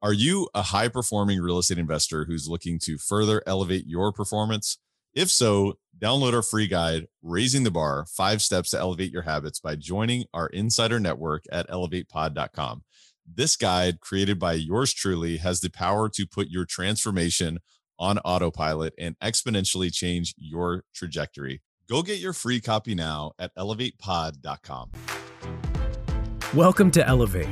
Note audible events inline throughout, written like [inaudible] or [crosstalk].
Are you a high performing real estate investor who's looking to further elevate your performance? If so, download our free guide, Raising the Bar Five Steps to Elevate Your Habits, by joining our insider network at elevatepod.com. This guide, created by yours truly, has the power to put your transformation on autopilot and exponentially change your trajectory. Go get your free copy now at elevatepod.com. Welcome to Elevate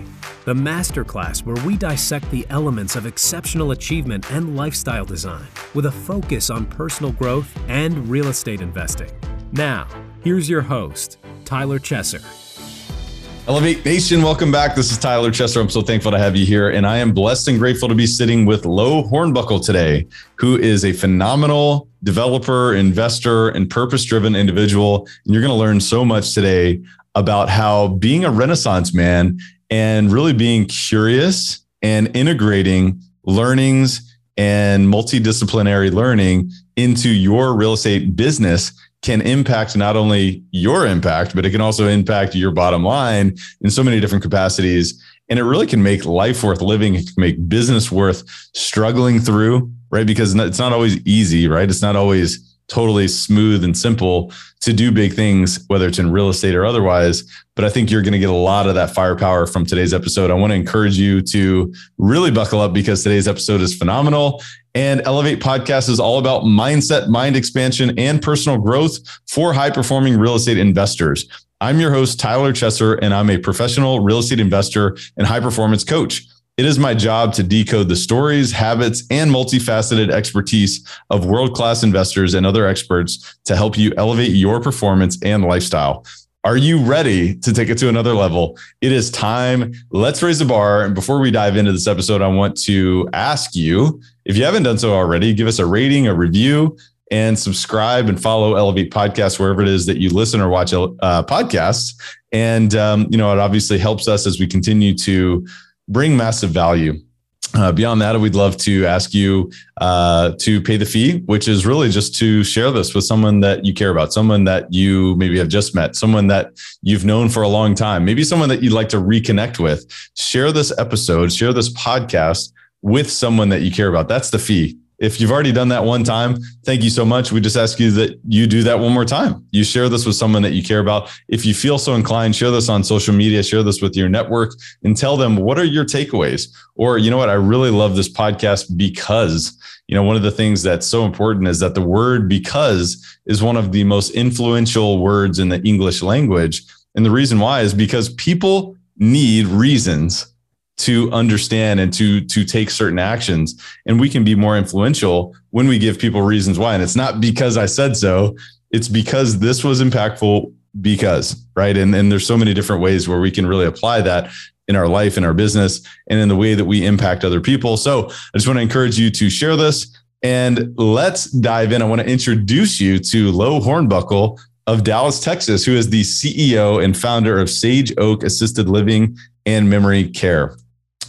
the masterclass where we dissect the elements of exceptional achievement and lifestyle design with a focus on personal growth and real estate investing. Now, here's your host, Tyler Chesser. Elevate Nation, welcome back. This is Tyler Chesser. I'm so thankful to have you here. And I am blessed and grateful to be sitting with Lo Hornbuckle today, who is a phenomenal developer, investor, and purpose driven individual. And you're going to learn so much today about how being a Renaissance man and really being curious and integrating learnings and multidisciplinary learning into your real estate business can impact not only your impact, but it can also impact your bottom line in so many different capacities. And it really can make life worth living. It can make business worth struggling through, right? Because it's not always easy, right? It's not always totally smooth and simple to do big things, whether it's in real estate or otherwise. But I think you're going to get a lot of that firepower from today's episode. I want to encourage you to really buckle up because today's episode is phenomenal. And Elevate Podcast is all about mindset, mind expansion, and personal growth for high performing real estate investors. I'm your host, Tyler Chesser, and I'm a professional real estate investor and high performance coach. It is my job to decode the stories, habits, and multifaceted expertise of world class investors and other experts to help you elevate your performance and lifestyle. Are you ready to take it to another level? It is time. Let's raise the bar. And before we dive into this episode, I want to ask you if you haven't done so already, give us a rating, a review, and subscribe and follow Elevate Podcast wherever it is that you listen or watch uh, podcasts. And um, you know, it obviously helps us as we continue to bring massive value. Uh, beyond that, we'd love to ask you uh, to pay the fee, which is really just to share this with someone that you care about, someone that you maybe have just met, someone that you've known for a long time, maybe someone that you'd like to reconnect with. Share this episode, share this podcast with someone that you care about. That's the fee. If you've already done that one time, thank you so much. We just ask you that you do that one more time. You share this with someone that you care about. If you feel so inclined, share this on social media, share this with your network and tell them what are your takeaways? Or, you know what, I really love this podcast because, you know, one of the things that's so important is that the word because is one of the most influential words in the English language. And the reason why is because people need reasons to understand and to to take certain actions. And we can be more influential when we give people reasons why. And it's not because i said so. It's because this was impactful because right? And, and there's so many different ways where we can really apply that in our life in our business and in the way that we impact other people. So i just want to encourage you to share this. And let's dive in. I want to introduce you to Lo Hornbuckle of Dallas, Texas, who is the CEO and founder of Sage Oak Assisted Living and Memory Care.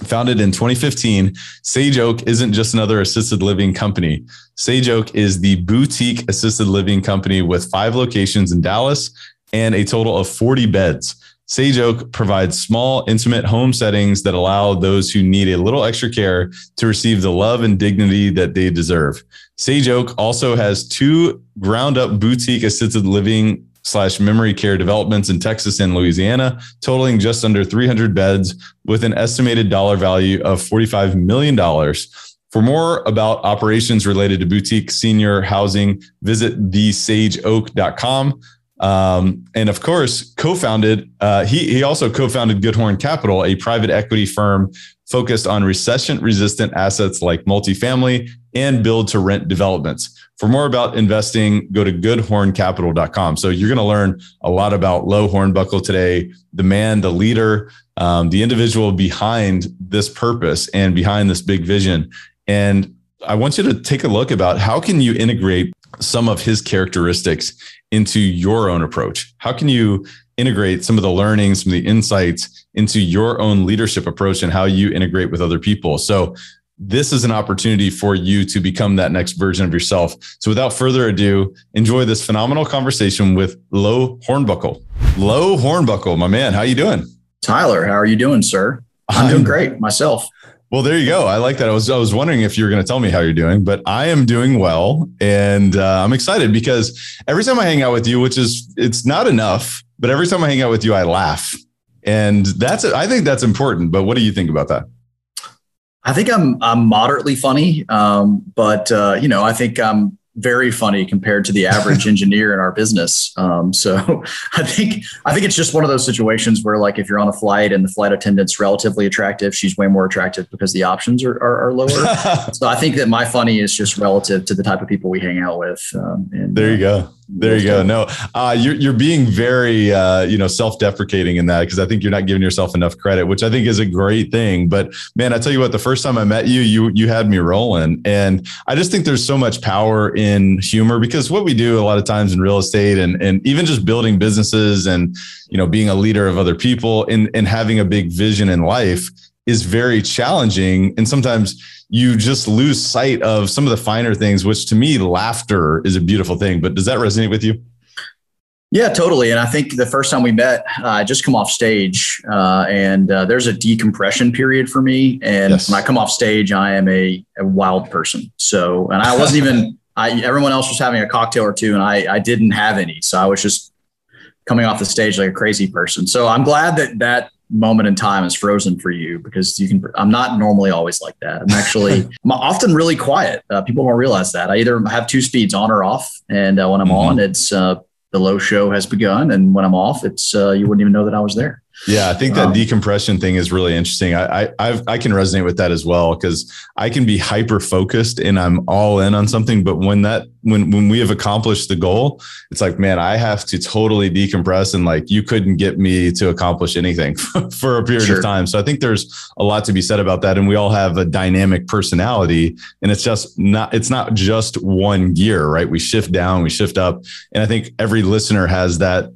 Founded in 2015, Sage Oak isn't just another assisted living company. Sage Oak is the boutique assisted living company with five locations in Dallas and a total of 40 beds. Sage Oak provides small, intimate home settings that allow those who need a little extra care to receive the love and dignity that they deserve. Sage Oak also has two ground up boutique assisted living slash memory care developments in Texas and Louisiana, totaling just under 300 beds with an estimated dollar value of $45 million. For more about operations related to boutique senior housing, visit thesageoak.com. Um, and of course, co-founded. Uh, he he also co-founded Goodhorn Capital, a private equity firm focused on recession-resistant assets like multifamily and build-to-rent developments. For more about investing, go to goodhorncapital.com. So you're going to learn a lot about Lo Hornbuckle today, the man, the leader, um, the individual behind this purpose and behind this big vision. And I want you to take a look about how can you integrate some of his characteristics into your own approach? How can you integrate some of the learnings, some of the insights into your own leadership approach and how you integrate with other people? So this is an opportunity for you to become that next version of yourself. So without further ado, enjoy this phenomenal conversation with Lo Hornbuckle. Lo Hornbuckle, my man, how you doing? Tyler, how are you doing, sir? I'm, I'm doing great myself. Well, there you go. I like that. I was I was wondering if you were going to tell me how you're doing, but I am doing well, and uh, I'm excited because every time I hang out with you, which is it's not enough, but every time I hang out with you, I laugh, and that's I think that's important. But what do you think about that? I think I'm I'm moderately funny, um, but uh, you know I think I'm very funny compared to the average [laughs] engineer in our business. Um, so [laughs] I think I think it's just one of those situations where, like, if you're on a flight and the flight attendant's relatively attractive, she's way more attractive because the options are, are, are lower. [laughs] so I think that my funny is just relative to the type of people we hang out with. Um, and, there you uh, go. There you go. No, uh, you're you're being very uh, you know self-deprecating in that because I think you're not giving yourself enough credit, which I think is a great thing. But man, I tell you what, the first time I met you, you you had me rolling, and I just think there's so much power in humor because what we do a lot of times in real estate and and even just building businesses and you know being a leader of other people and and having a big vision in life is very challenging and sometimes you just lose sight of some of the finer things, which to me, laughter is a beautiful thing. But does that resonate with you? Yeah, totally. And I think the first time we met, uh, I just come off stage, uh, and uh, there's a decompression period for me. And yes. when I come off stage, I am a, a wild person. So, and I wasn't even. [laughs] I everyone else was having a cocktail or two, and I I didn't have any. So I was just coming off the stage like a crazy person. So I'm glad that that moment in time is frozen for you because you can i'm not normally always like that. I'm actually [laughs] i'm often really quiet. Uh, people don't realize that. I either have two speeds on or off. And uh, when i'm mm-hmm. on it's uh, the Lo show has begun. And when i'm off it's uh, you wouldn't even know that i was there yeah, I think that um, decompression thing is really interesting. I I I've, i can resonate with that as well because I can be hyper focused and I'm all in on something. But when that when when we have accomplished the goal, it's like man, I have to totally decompress and like you couldn't get me to accomplish anything [laughs] for a period sure. of time. So I think there's a lot to be said about that. And we all have a dynamic personality, and it's just not it's not just one gear, right? We shift down, we shift up, and I think every listener has that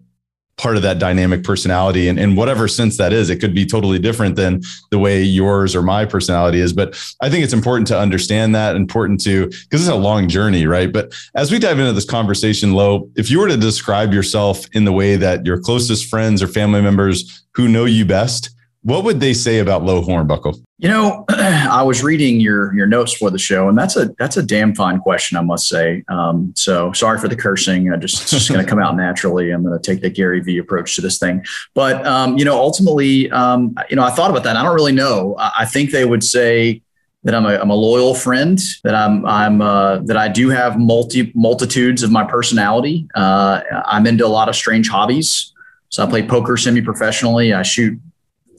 part of that dynamic personality and, in whatever sense that is. It could be totally different than the way yours or my personality is. But I think it's important to understand that, important to, because it's a long journey, right? But as we dive into this conversation, Lo, if you were to describe yourself in the way that your closest friends or family members who know you best, what would they say about Lo Hornbuckle? You know, [clears throat] I was reading your your notes for the show, and that's a that's a damn fine question, I must say. Um, so sorry for the cursing. I just it's just going to come out naturally. I'm going to take the Gary V approach to this thing. But um, you know, ultimately, um, you know, I thought about that. I don't really know. I, I think they would say that I'm a, I'm a loyal friend, that I'm I'm uh, that I do have multi multitudes of my personality. Uh, I'm into a lot of strange hobbies. So I play poker semi professionally. I shoot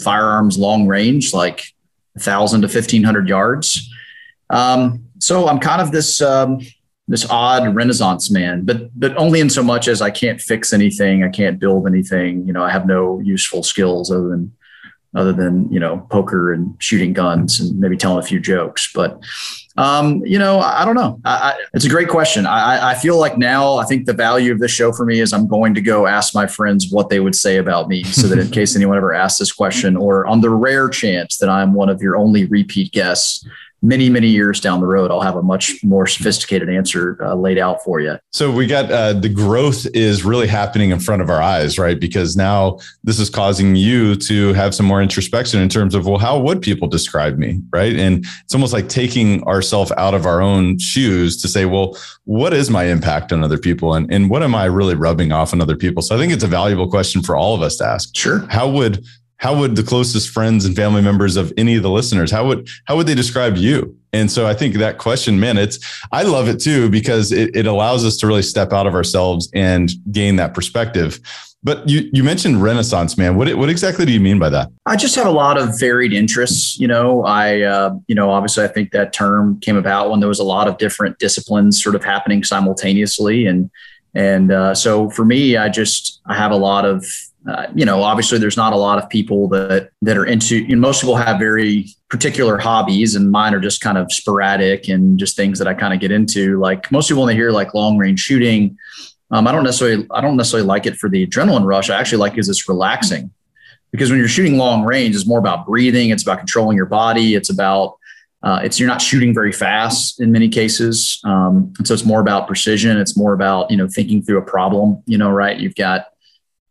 firearms long range, like a thousand to fifteen hundred yards. Um, so I'm kind of this um, this odd Renaissance man, but but only in so much as I can't fix anything, I can't build anything. You know, I have no useful skills other than other than you know poker and shooting guns and maybe telling a few jokes. But um, you know, I, I don't know. I, I, it's a great question. I, I feel like now I think the value of this show for me is I'm going to go ask my friends what they would say about me, so that in [laughs] case anyone ever asks this question, or on the rare chance that I'm one of your only repeat guests, many many years down the road i'll have a much more sophisticated answer uh, laid out for you so we got uh, the growth is really happening in front of our eyes right? Because now this is causing you to have some more introspection in terms of well how would people describe me right? And it's almost like taking ourselves out of our own shoes to say well what is my impact on other people? And, and what am i really rubbing off on other people? So i think it's a valuable question for all of us to ask. Sure. How would how would the closest friends and family members of any of the listeners how would how would they describe you and so i think that question man it's i love it too because it, it allows us to really step out of ourselves and gain that perspective but you, you mentioned Renaissance man. What, what exactly do you mean by that? I just have a lot of varied interests. You know, I, uh, you know, obviously I think that term came about when there was a lot of different disciplines sort of happening simultaneously. And, and uh, so for me, I just, I have a lot of uh, you know, obviously there's not a lot of people that that are into. You know, most people have very particular hobbies, and mine are just kind of sporadic and just things that I kind of get into. Like most people, when they hear like long range shooting, um, I don't necessarily I don't necessarily like it for the adrenaline rush. I actually like it because it's relaxing. Because when you're shooting long range, it's more about breathing. It's about controlling your body. It's about uh, it's you're not shooting very fast in many cases, um, and so it's more about precision. It's more about you know thinking through a problem. You know, right? You've got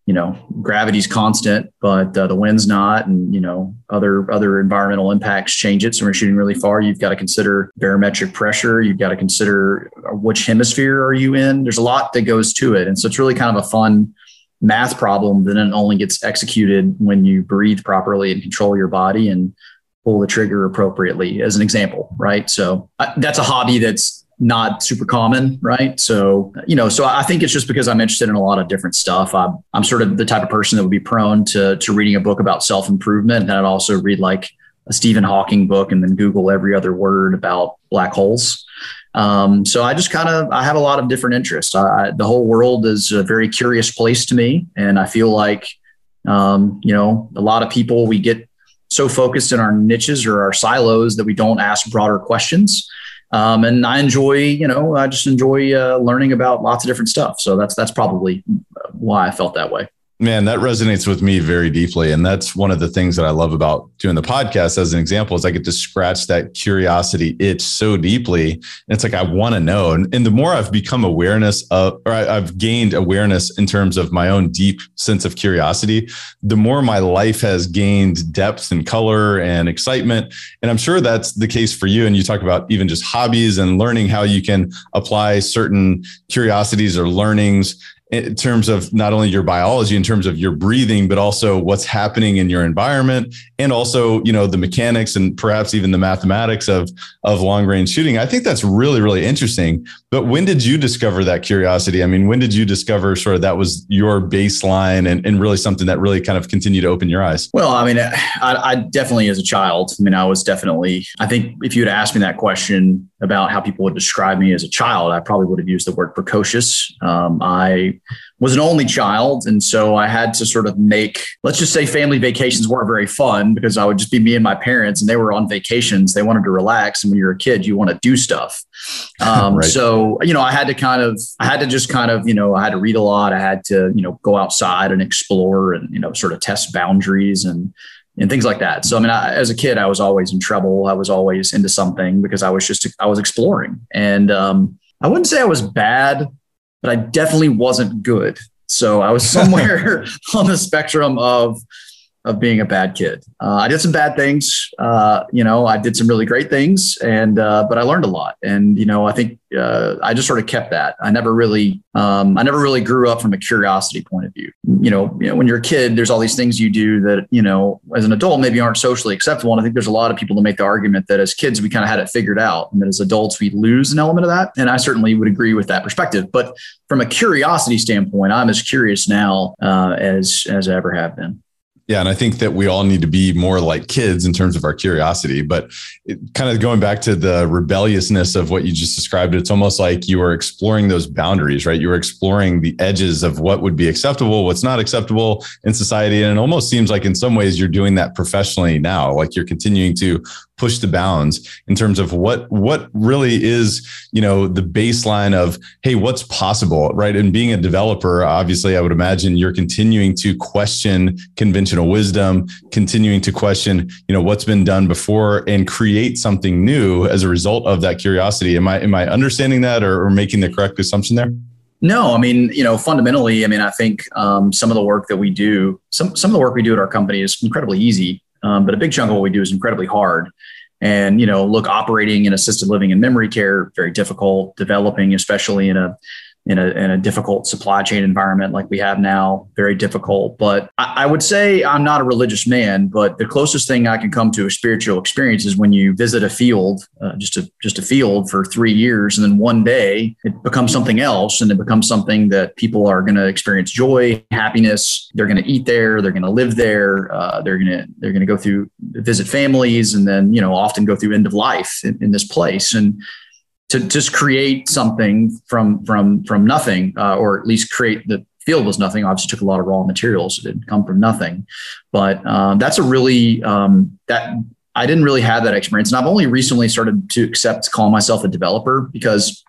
you know gravity's constant but uh, the wind's not and you know other other environmental impacts change it. So when you're shooting really far you've got to consider barometric pressure you've got to consider uh, which hemisphere are you in. There's a lot that goes to it. And so it's really kind of a fun math problem that then only gets executed when you breathe properly and control your body and pull the trigger appropriately as an example right? So uh, that's a hobby that's not super common, right? So, you know, so I think it's just because I'm interested in a lot of different stuff. I'm, I'm sort of the type of person that would be prone to, to reading a book about self improvement. And I'd also read like a Stephen Hawking book and then Google every other word about black holes. Um, so I just kind of I have a lot of different interests. I, the whole world is a very curious place to me, and I feel like um, you know a lot of people we get so focused in our niches or our silos that we don't ask broader questions. Um, and I enjoy, you know, I just enjoy uh, learning about lots of different stuff. So that's that's probably why I felt that way. Man, that resonates with me very deeply. And that's one of the things that I love about doing the podcast as an example is I get to scratch that curiosity itch so deeply. And it's like, I want to know. And, and the more I've become awareness of, or I, I've gained awareness in terms of my own deep sense of curiosity, the more my life has gained depth and color and excitement. And I'm sure that's the case for you. And you talk about even just hobbies and learning how you can apply certain curiosities or learnings in terms of not only your biology in terms of your breathing but also what's happening in your environment and also you know the mechanics and perhaps even the mathematics of of long range shooting. I think that's really really interesting. But when did you discover that curiosity? I mean when did you discover sort of that was your baseline and, and really something that really kind of continued to open your eyes? Well i mean I, I definitely as a child i mean i was definitely i think if you had asked me that question about how people would describe me as a child, I probably would have used the word precocious. Um, I was an only child. And so I had to sort of make, let's just say family vacations weren't very fun because I would just be me and my parents and they were on vacations. They wanted to relax. And when you're a kid, you want to do stuff. [laughs] Um, right. So, you know, I had to kind of, I had to just kind of, you know, I had to read a lot. I had to, you know, go outside and explore and, you know, sort of test boundaries and, and things like that. So, I mean, I, as a kid, I was always in trouble. I was always into something because I was just, I was exploring. And um, I wouldn't say I was bad, but I definitely wasn't good. So I was [laughs] somewhere on the spectrum of, of being a bad kid. Uh, I did some bad things. Uh, you know, I did some really great things, and uh, but I learned a lot. And you know, I think uh, I just sort of kept that. I never really, um, I never really grew up from a curiosity point of view. You know, you know, when you're a kid, there's all these things you do that you know, as an adult, maybe aren't socially acceptable. And I think there's a lot of people to make the argument that as kids we kind of had it figured out, and that as adults we lose an element of that. And I certainly would agree with that perspective. But from a curiosity standpoint, I'm as curious now uh, as as I ever have been. Yeah, and I think that we all need to be more like kids in terms of our curiosity. But it, kind of going back to the rebelliousness of what you just described, it's almost like you are exploring those boundaries, right? You are exploring the edges of what would be acceptable, what's not acceptable in society. And it almost seems like in some ways you're doing that professionally now. Like you're continuing to push the bounds in terms of what what really is you know the baseline of hey what's possible right? And being a developer obviously i would imagine you're continuing to question conventional wisdom continuing to question you know what's been done before and create something new as a result of that curiosity. Am i am i understanding that or, or making the correct assumption there? No, I mean, you know, fundamentally, I mean, I think um, some of the work that we do, some some of the work we do at our company is incredibly easy. Um, but a big chunk of what we do is incredibly hard. And you know, look, operating in assisted living and memory care very difficult. Developing, especially in a in a, in a difficult supply chain environment like we have now, very difficult. But I, I, would say I'm not a religious man, but the closest thing I can come to a spiritual experience is when you visit a field, uh, just a just a field for three years, and then one day it becomes something else, and it becomes something that people are going to experience joy, happiness. They're going to eat there, they're going to live there, uh, they're going to they're going to go through visit families, and then you know often go through end of life in, in this place and to just create something from from from nothing, uh, or at least create the field was nothing. Obviously, took a lot of raw materials. It didn't come from nothing, but um, that's a really um, that I didn't really have that experience, and I've only recently started to accept calling myself a developer because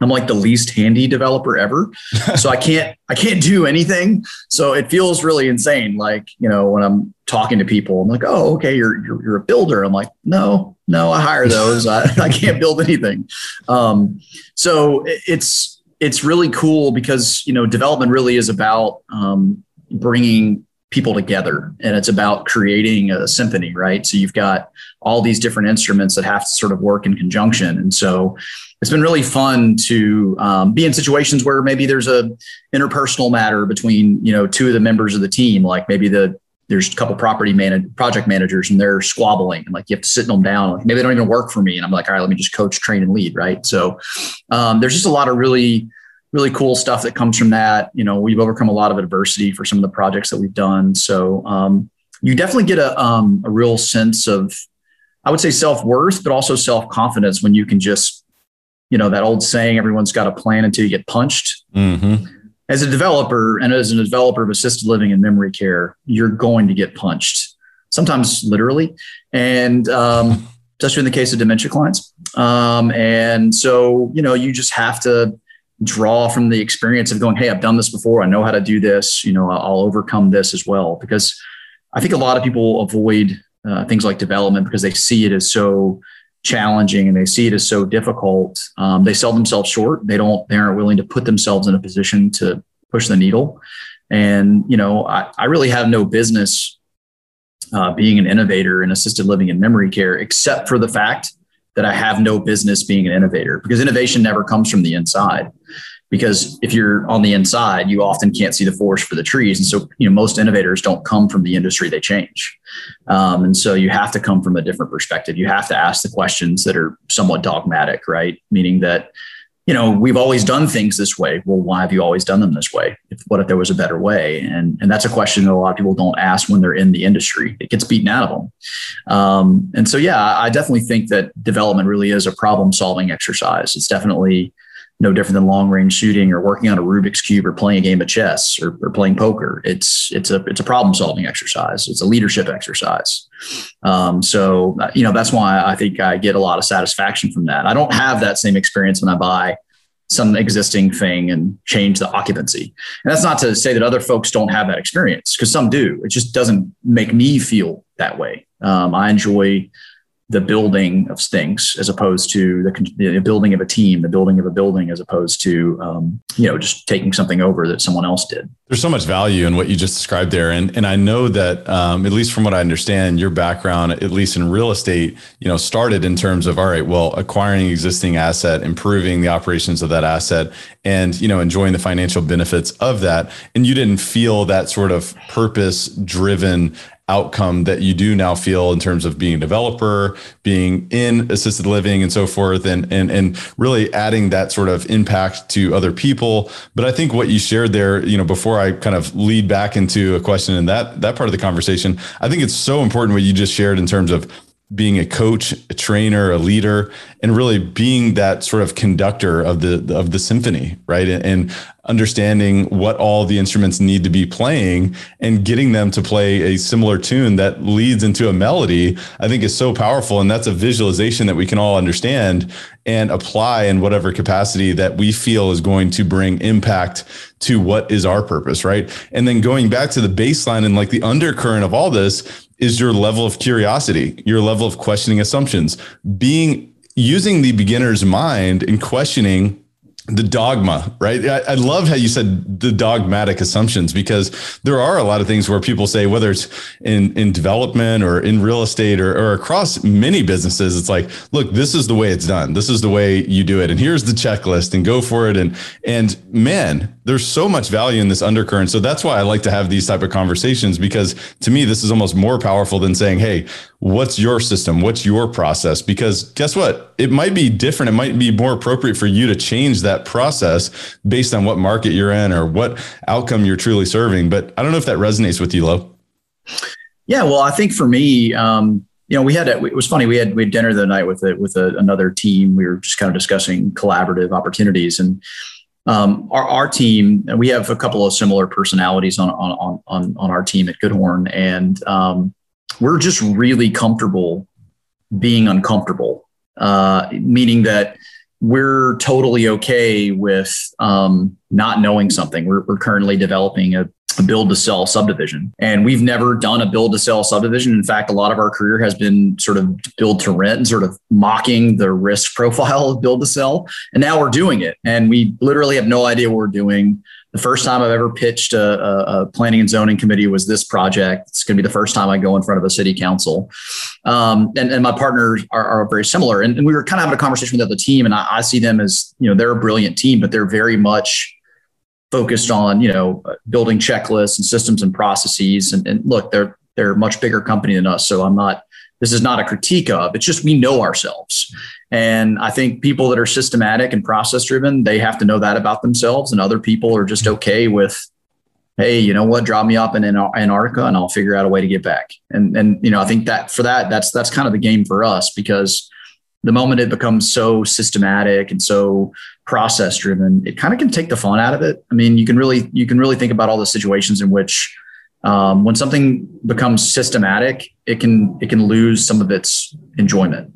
I'm like the least handy developer ever. [laughs] so I can't I can't do anything. So it feels really insane. Like, you know, when I'm talking to people, I'm like, oh, okay, you're you're, you're a builder. I'm like, no, no, I hire those. I, [laughs] I can't build anything. Um, so it's it's really cool because you know development really is about um, bringing people together. And it's about creating a symphony right? So you've got all these different instruments that have to sort of work in conjunction. And so it's been really fun to um, be in situations where maybe there's a interpersonal matter between you know two of the members of the team. Like maybe the there's a couple property manage, project managers and they're squabbling and like you have to sit them down. Like maybe they don't even work for me. And i'm like all right let me just coach train and lead right? So um, there's just a lot of really really cool stuff that comes from that. You know, we've overcome a lot of adversity for some of the projects that we've done. So um, you definitely get a, um, a real sense of, I would say self worth, but also self confidence when you can just, you know, that old saying, everyone's got a plan until you get punched. Mm-hmm. As a developer and as a developer of assisted living and memory care, you're going to get punched, sometimes literally. And, um, [laughs] especially in the case of dementia clients. Um, and so, you know, you just have to draw from the experience of going, Hey, I've done this before. I know how to do this. You know, I'll overcome this as well. Because I think a lot of people avoid uh, things like development because they see it as so challenging and they see it as so difficult. Um, they sell themselves short. They don't, they aren't willing to put themselves in a position to push the needle. And, you know, I, I really have no business uh, being an innovator in assisted living and memory care, except for the fact that I have no business being an innovator because innovation never comes from the inside. Because if you're on the inside, you often can't see the forest for the trees. And so, you know, most innovators don't come from the industry they change. Um, and so you have to come from a different perspective. You have to ask the questions that are somewhat dogmatic, right? Meaning that, you know, we've always done things this way. Well, why have you always done them this way? If, what if there was a better way? And, and that's a question that a lot of people don't ask when they're in the industry. It gets beaten out of them. Um, and so, yeah, I definitely think that development really is a problem solving exercise. It's definitely no different than long range shooting or working on a Rubik's cube or playing a game of chess or, or playing poker. It's it's a it's a problem solving exercise. It's a leadership exercise. Um, so you know that's why I think I get a lot of satisfaction from that. I don't have that same experience when I buy some existing thing and change the occupancy. And that's not to say that other folks don't have that experience because some do. It just doesn't make me feel that way. Um, I enjoy the building of things as opposed to the, the, building of a team, the building of a building as opposed to um, you know just taking something over that someone else did. There's so much value in what you just described there, and and I know that um, at least from what I understand, your background, at least in real estate, you know, started in terms of all right, well, acquiring existing asset, improving the operations of that asset, and you know, enjoying the financial benefits of that, and you didn't feel that sort of purpose driven outcome that you do now feel in terms of being a developer, being in assisted living and so forth, and and and really adding that sort of impact to other people. But I think what you shared there, you know, before I kind of lead back into a question in that that part of the conversation, I think it's so important what you just shared in terms of being a coach, a trainer, a leader, and really being that sort of conductor of the of the symphony, right? And, and, understanding what all the instruments need to be playing and getting them to play a similar tune that leads into a melody, I think is so powerful. And that's a visualization that we can all understand and apply in whatever capacity that we feel is going to bring impact to what is our purpose, right? And then going back to the baseline and like the undercurrent of all this is your level of curiosity, your level of questioning assumptions, being using the beginner's mind and questioning the dogma, right? I, I, love how you said the dogmatic assumptions because there are a lot of things where people say, whether it's in, in development or in real estate or, or across many businesses, it's like, look, this is the way it's done. This is the way you do it. And here's the checklist and go for it. And, and man, there's so much value in this undercurrent. So that's why I like to have these type of conversations because to me, this is almost more powerful than saying, Hey, what's your system? What's your process? Because guess what? It might be different. It might be more appropriate for you to change that process based on what market you're in or what outcome you're truly serving. But I don't know if that resonates with you, Lo. Yeah, well, I think for me, um, you know, we had a, it was funny. We had we had dinner the night with a, with a, another team. We were just kind of discussing collaborative opportunities, and um, our, our team, we have a couple of similar personalities on on on on our team at Goodhorn, and um, we're just really comfortable being uncomfortable, uh, meaning that we're totally okay with um, not knowing something. We're, we're currently developing a, a, build to sell subdivision, and we've never done a build to sell subdivision. In fact, a lot of our career has been sort of build to rent and sort of mocking the risk [laughs] profile of build to sell. And now we're doing it, and we literally have no idea what we're doing the first time I've ever pitched a, a, a, planning and zoning committee was this project. It's going to be the first time I go in front of a city council. Um, and, and my partners are, are very similar. And, and, we were kind of having a conversation with the other team, and I, I, see them as, you know, they're a brilliant team, but they're very much focused on, you know, building checklists and systems and processes. And, and look, they're, they're a much bigger company than us. So I'm not, this is not a critique of, it's just we know ourselves. And I think people that are systematic and process driven, they have to know that about themselves. And other people are just okay with, hey, you know what, drop me up in Antarctica and I'll figure out a way to get back. And and you know, I think that for that, that's that's kind of the game for us because the moment it becomes so systematic and so process driven, it kind of can take the fun out of it. I mean, you can really you can really think about all the situations in which um, when something becomes systematic, it can it can lose some of its enjoyment,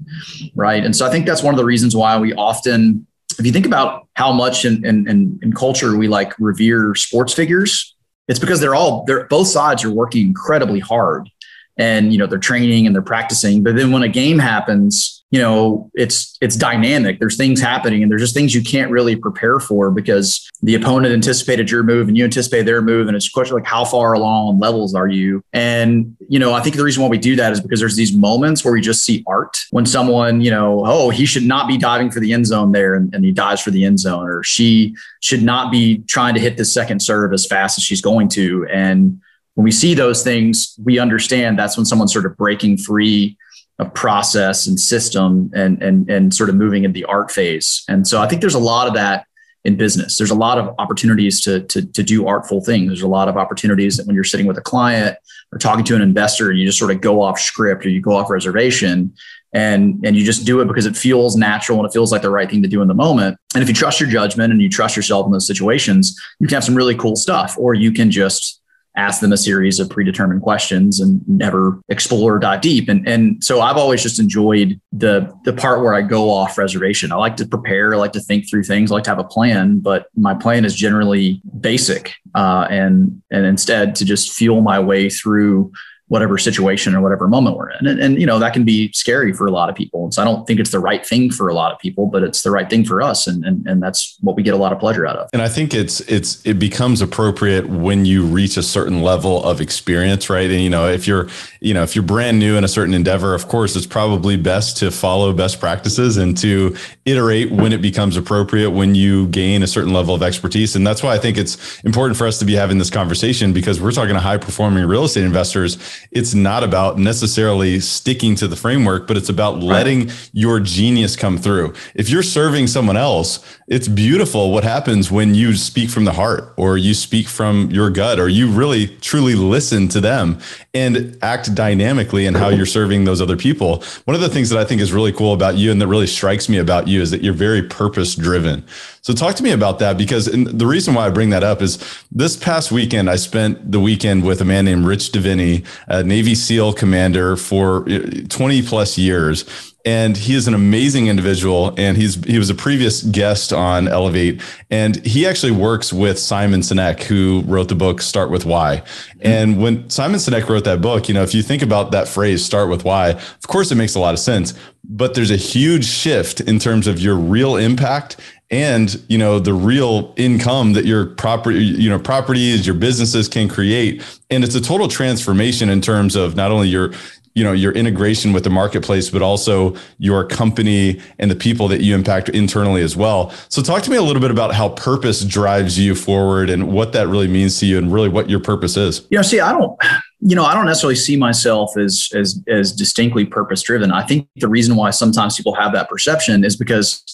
right? And so I think that's one of the reasons why we often, if you think about how much in in, in, in culture we like revere sports figures, it's because they're all they're both sides are working incredibly hard, and you know they're training and they're practicing. But then when a game happens, you know it's it's dynamic. There's things happening and there's just things you can't really prepare for because the opponent anticipated your move and you anticipate their move and it's a question like how far along levels are you? And you know i think the reason why we do that is because there's these moments where we just see art. When someone you know oh he should not be diving for the end zone there and, and he dives for the end zone or she should not be trying to hit the second serve as fast as she's going to. And when we see those things we understand that's when someone's sort of breaking free of process and system and and and sort of moving in the art phase. And so I think there's a lot of that in business. There's a lot of opportunities to to to do artful things. There's a lot of opportunities that when you're sitting with a client or talking to an investor you just sort of go off script or you go off reservation and and you just do it because it feels natural and it feels like the right thing to do in the moment. And if you trust your judgment and you trust yourself in those situations, you can have some really cool stuff or you can just ask them a series of predetermined questions and never explore or dive deep. And and so I've always just enjoyed the the part where I go off reservation. I like to prepare, I like to think through things, I like to have a plan, but my plan is generally basic. Uh, and and instead to just feel my way through whatever situation or whatever moment we're in. And, and, you know, that can be scary for a lot of people. And so I don't think it's the right thing for a lot of people, but it's the right thing for us. And, and, and that's what we get a lot of pleasure out of. And I think it's, it's, it becomes appropriate when you reach a certain level of experience, right? And, you know, if you're, you know, if you're brand new in a certain endeavor, of course, it's probably best to follow best practices and to iterate when it becomes appropriate, when you gain a certain level of expertise. And that's why I think it's important for us to be having this conversation because we're talking to high performing real estate investors it's not about necessarily sticking to the framework, but it's about letting your genius come through. If you're serving someone else, it's beautiful what happens when you speak from the heart or you speak from your gut or you really truly listen to them and act dynamically in how you're serving those other people. One of the things that I think is really cool about you and that really strikes me about you is that you're very purpose driven. So talk to me about that because the reason why I bring that up is this past weekend I spent the weekend with a man named Rich Diviney, a Navy SEAL commander for uh, 20 plus years and he is an amazing individual and he's he was a previous guest on elevate and he actually works with simon sinek who wrote the book start with why. Mm-hmm. And when simon sinek wrote that book you know if you think about that phrase start with why of course it makes a lot of sense but there's a huge shift in terms of your real impact and you know the real income that your property you know properties your businesses can create. And it's a total transformation in terms of not only your you know your integration with the marketplace but also your company and the people that you impact internally as well. So talk to me a little bit about how purpose drives you forward and what that really means to you and really what your purpose is. You know see i don't you know i don't necessarily see myself as as as distinctly purpose driven i think the reason why sometimes people have that perception is because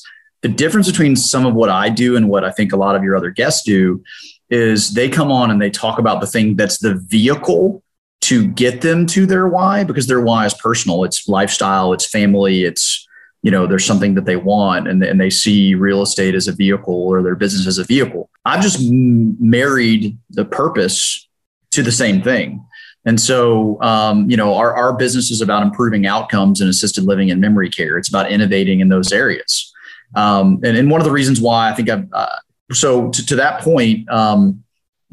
the difference between some of what I do and what I think a lot of your other guests do is they come on and they talk about the thing that's the vehicle to get them to their why because their why is personal. It's lifestyle, it's family, it's you know there's something that they want and, and they see real estate as a vehicle or their business as a vehicle. I've just married the purpose to the same thing. And so um, you know our, our business is about improving outcomes in assisted living and memory care. It's about innovating in those areas. Um, and, and one of the reasons why I think I've, uh, so to, to, that point, um,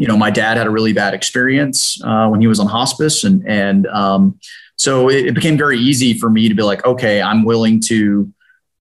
you know, my dad had a really bad experience uh, when he was on hospice. And, and um, so it, it, became very easy for me to be like, okay, I'm willing to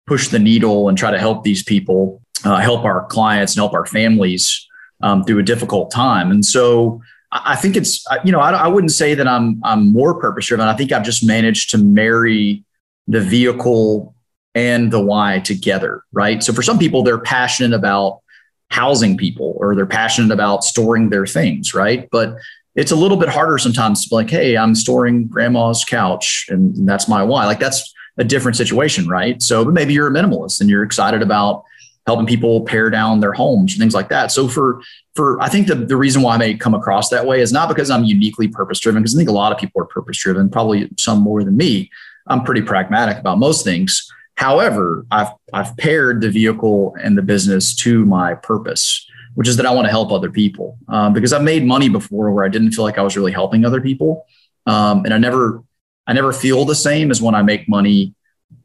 push the needle and try to help these people, uh, help our clients and help our families um, through a difficult time. And so I think it's, you know, I, I wouldn't say that I'm, I'm more purpose driven. I think I've just managed to marry the vehicle and the why together. Right. So for some people, they're passionate about housing people or they're passionate about storing their things. Right. But it's a little bit harder sometimes to be like, Hey, I'm storing grandma's couch and that's my why. Like that's a different situation. Right. So maybe you're a minimalist and you're excited about helping people pare down their homes and things like that. So for for I think the, the reason why I may come across that way is not because I'm uniquely purpose driven, because I think a lot of people are purpose driven, probably some more than me. I'm pretty pragmatic about most things. However, I've I've paired the vehicle and the business to my purpose, which is that I want to help other people. Um, because I've made money before where I didn't feel like I was really helping other people, um, and I never I never feel the same as when I make money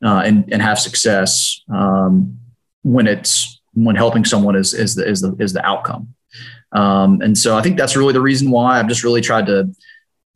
uh, and and have success um, when it's when helping someone is is the is the is the outcome. Um, and so I think that's really the reason why I've just really tried to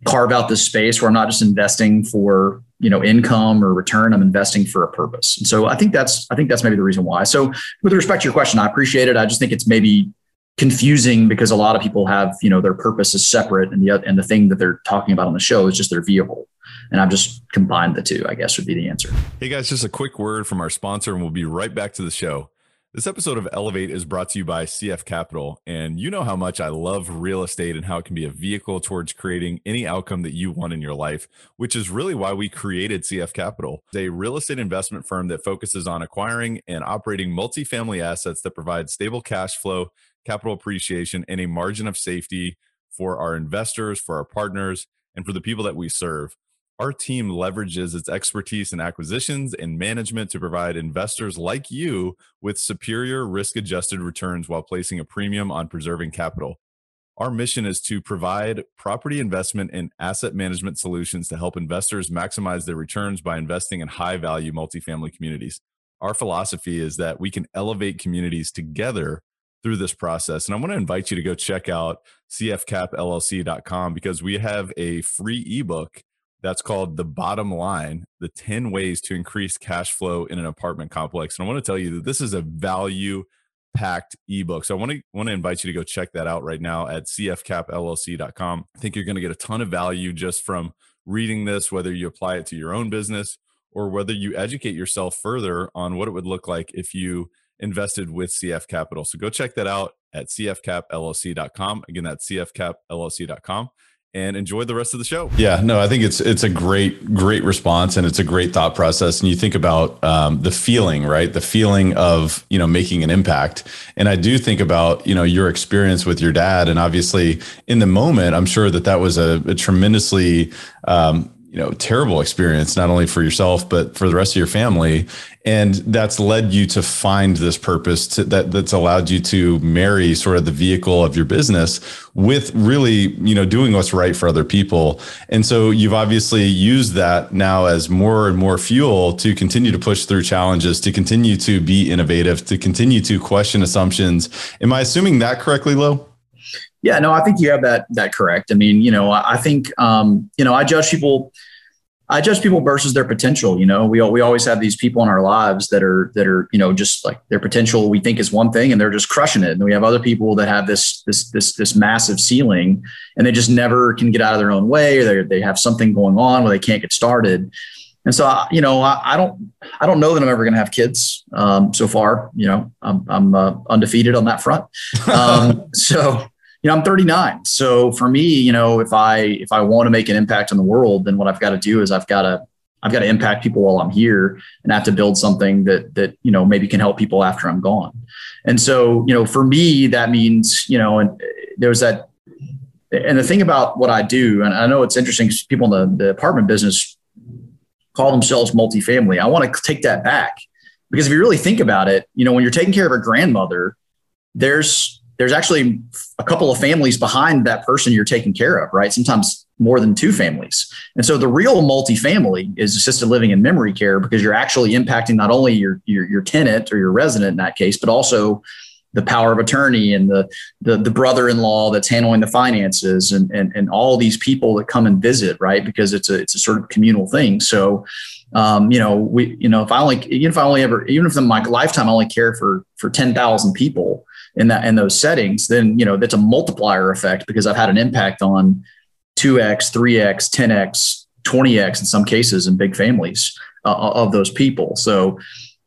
carve out this space where I'm not just investing for you know income or return. I'm investing for a purpose. And so I think that's I think that's maybe the reason why. So with respect to your question, I appreciate it. I just think it's maybe confusing because a lot of people have you know their purpose is separate and the and the thing that they're talking about on the show is just their vehicle and I've just combined the two, I guess would be the answer. Hey guys, just a quick word from our sponsor, and we'll be right back to the show. This episode of Elevate is brought to you by CF Capital. And you know how much I love real estate and how it can be a vehicle towards creating any outcome that you want in your life, which is really why we created CF Capital, a real estate investment firm that focuses on acquiring and operating multifamily assets that provide stable cash flow, capital appreciation, and a margin of safety for our investors, for our partners, and for the people that we serve. Our team leverages its expertise in acquisitions and management to provide investors like you with superior risk adjusted returns while placing a premium on preserving capital. Our mission is to provide property investment and asset management solutions to help investors maximize their returns by investing in high value multifamily communities. Our philosophy is that we can elevate communities together through this process. And I want to invite you to go check out cfcapllc.com because we have a free ebook that's called The Bottom Line The 10 Ways to Increase Cash Flow in an Apartment Complex. And I want to tell you that this is a value packed ebook. So I want to want to invite you to go check that out right now at cfcapllc.com. I think you're going to get a ton of value just from reading this whether you apply it to your own business or whether you educate yourself further on what it would look like if you invested with CF Capital. So go check that out at cfcapllc.com. Again, that's cfcapllc.com and enjoy the rest of the show. Yeah, no, I think it's it's a great great response and it's a great thought process. And you think about um, the feeling, right? The feeling of you know making an impact. And I do think about you know your experience with your dad, and obviously in the moment, I'm sure that that was a, a tremendously um, you know terrible experience not only for yourself but for the rest of your family. And that's led you to find this purpose to, that that's allowed you to marry sort of the vehicle of your business with really you know doing what's right for other people. And so you've obviously used that now as more and more fuel to continue to push through challenges to continue to be innovative to continue to question assumptions. Am i assuming that correctly Lo yeah, no, I think you have that that correct. I mean, you know, I, I think um, you know, I judge people I judge people versus their potential. You know, we we always have these people in our lives that are that are you know just like their potential we think is one thing and they're just crushing it, and we have other people that have this this this this massive ceiling and they just never can get out of their own way, or they they have something going on where they can't get started. And so, you know, I, I don't I don't know that I'm ever going to have kids. Um, so far, you know, I'm I'm uh, undefeated on that front. [laughs] Um, so you know, I'm 39. So for me, you know, if I if I want to make an impact on the world, then what I've got to do is I've got to I've got to impact people while I'm here and I have to build something that that you know maybe can help people after I'm gone. And so, you know, for me, that means, you know, and uh, there's that and the thing about what I do, and I know it's interesting people in the, the apartment business call themselves multifamily. I want to take that back because if you really think about it, you know, when you're taking care of a grandmother, there's there's actually a couple of families behind that person you're taking care of, right? Sometimes more than two families. And so the real multifamily is assisted living and memory care because you're actually impacting not only your, your, your tenant or your resident in that case, but also the power of attorney and the the, the brother-in-law that's handling the finances and, and and all these people that come and visit, right? Because it's a it's a sort of communal thing. So um, you know, we, you know, if I only, even if I only ever, even if in my lifetime I only care for for ten thousand people in that in those settings, then you know that's a multiplier effect because I've had an impact on two x, three x, ten x, twenty x in some cases in big families uh, of those people. So,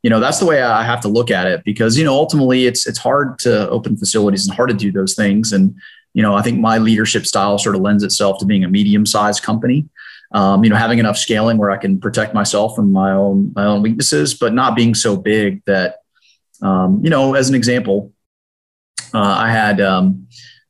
you know, that's the way I have to look at it because you know ultimately it's it's hard to open facilities and hard to do those things and you know, I think my leadership style sort of lends itself to being a medium-sized company um, you know, having enough scaling where I can protect myself from my own my own weaknesses, but not being so big that, um, you know, as an example, uh, I had um,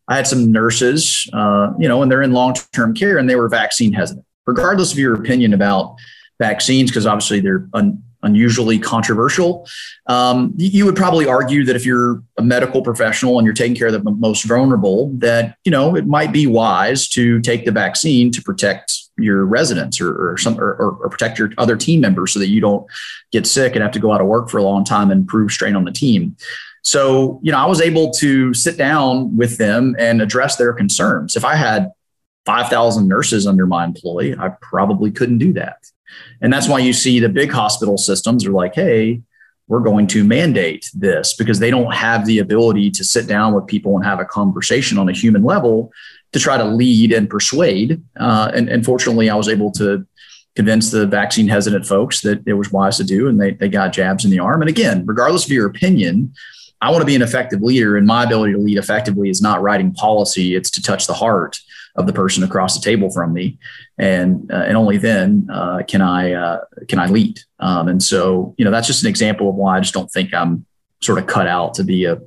I had some nurses, uh, you know, and they're in long term care and they were vaccine hesitant, regardless of your opinion about vaccines, because obviously they're un- unusually controversial. Um, you would probably argue that if you're a medical professional and you're taking care of the most vulnerable, that you know it might be wise to take the vaccine to protect your residents or, or some or, or, protect your other team members so that you don't get sick and have to go out of work for a long time and prove strain on the team. So, you know, I was able to sit down with them and address their concerns. If I had 5,000 nurses under my employee, I probably couldn't do that. And that's why you see the big hospital systems are like, hey, we're going to mandate this because they don't have the ability to sit down with people and have a conversation on a human level to try to lead and persuade. Uh, and, and fortunately, I was able to convince the vaccine hesitant folks that it was wise to do, and they, they got jabs in the arm. And again, regardless of your opinion, I want to be an effective leader, and my ability to lead effectively is not writing policy; it's to touch the heart of the person across the table from me, and uh, and only then uh, can I uh, can I lead. Um, and so, you know, that's just an example of why I just don't think I'm sort of cut out to be a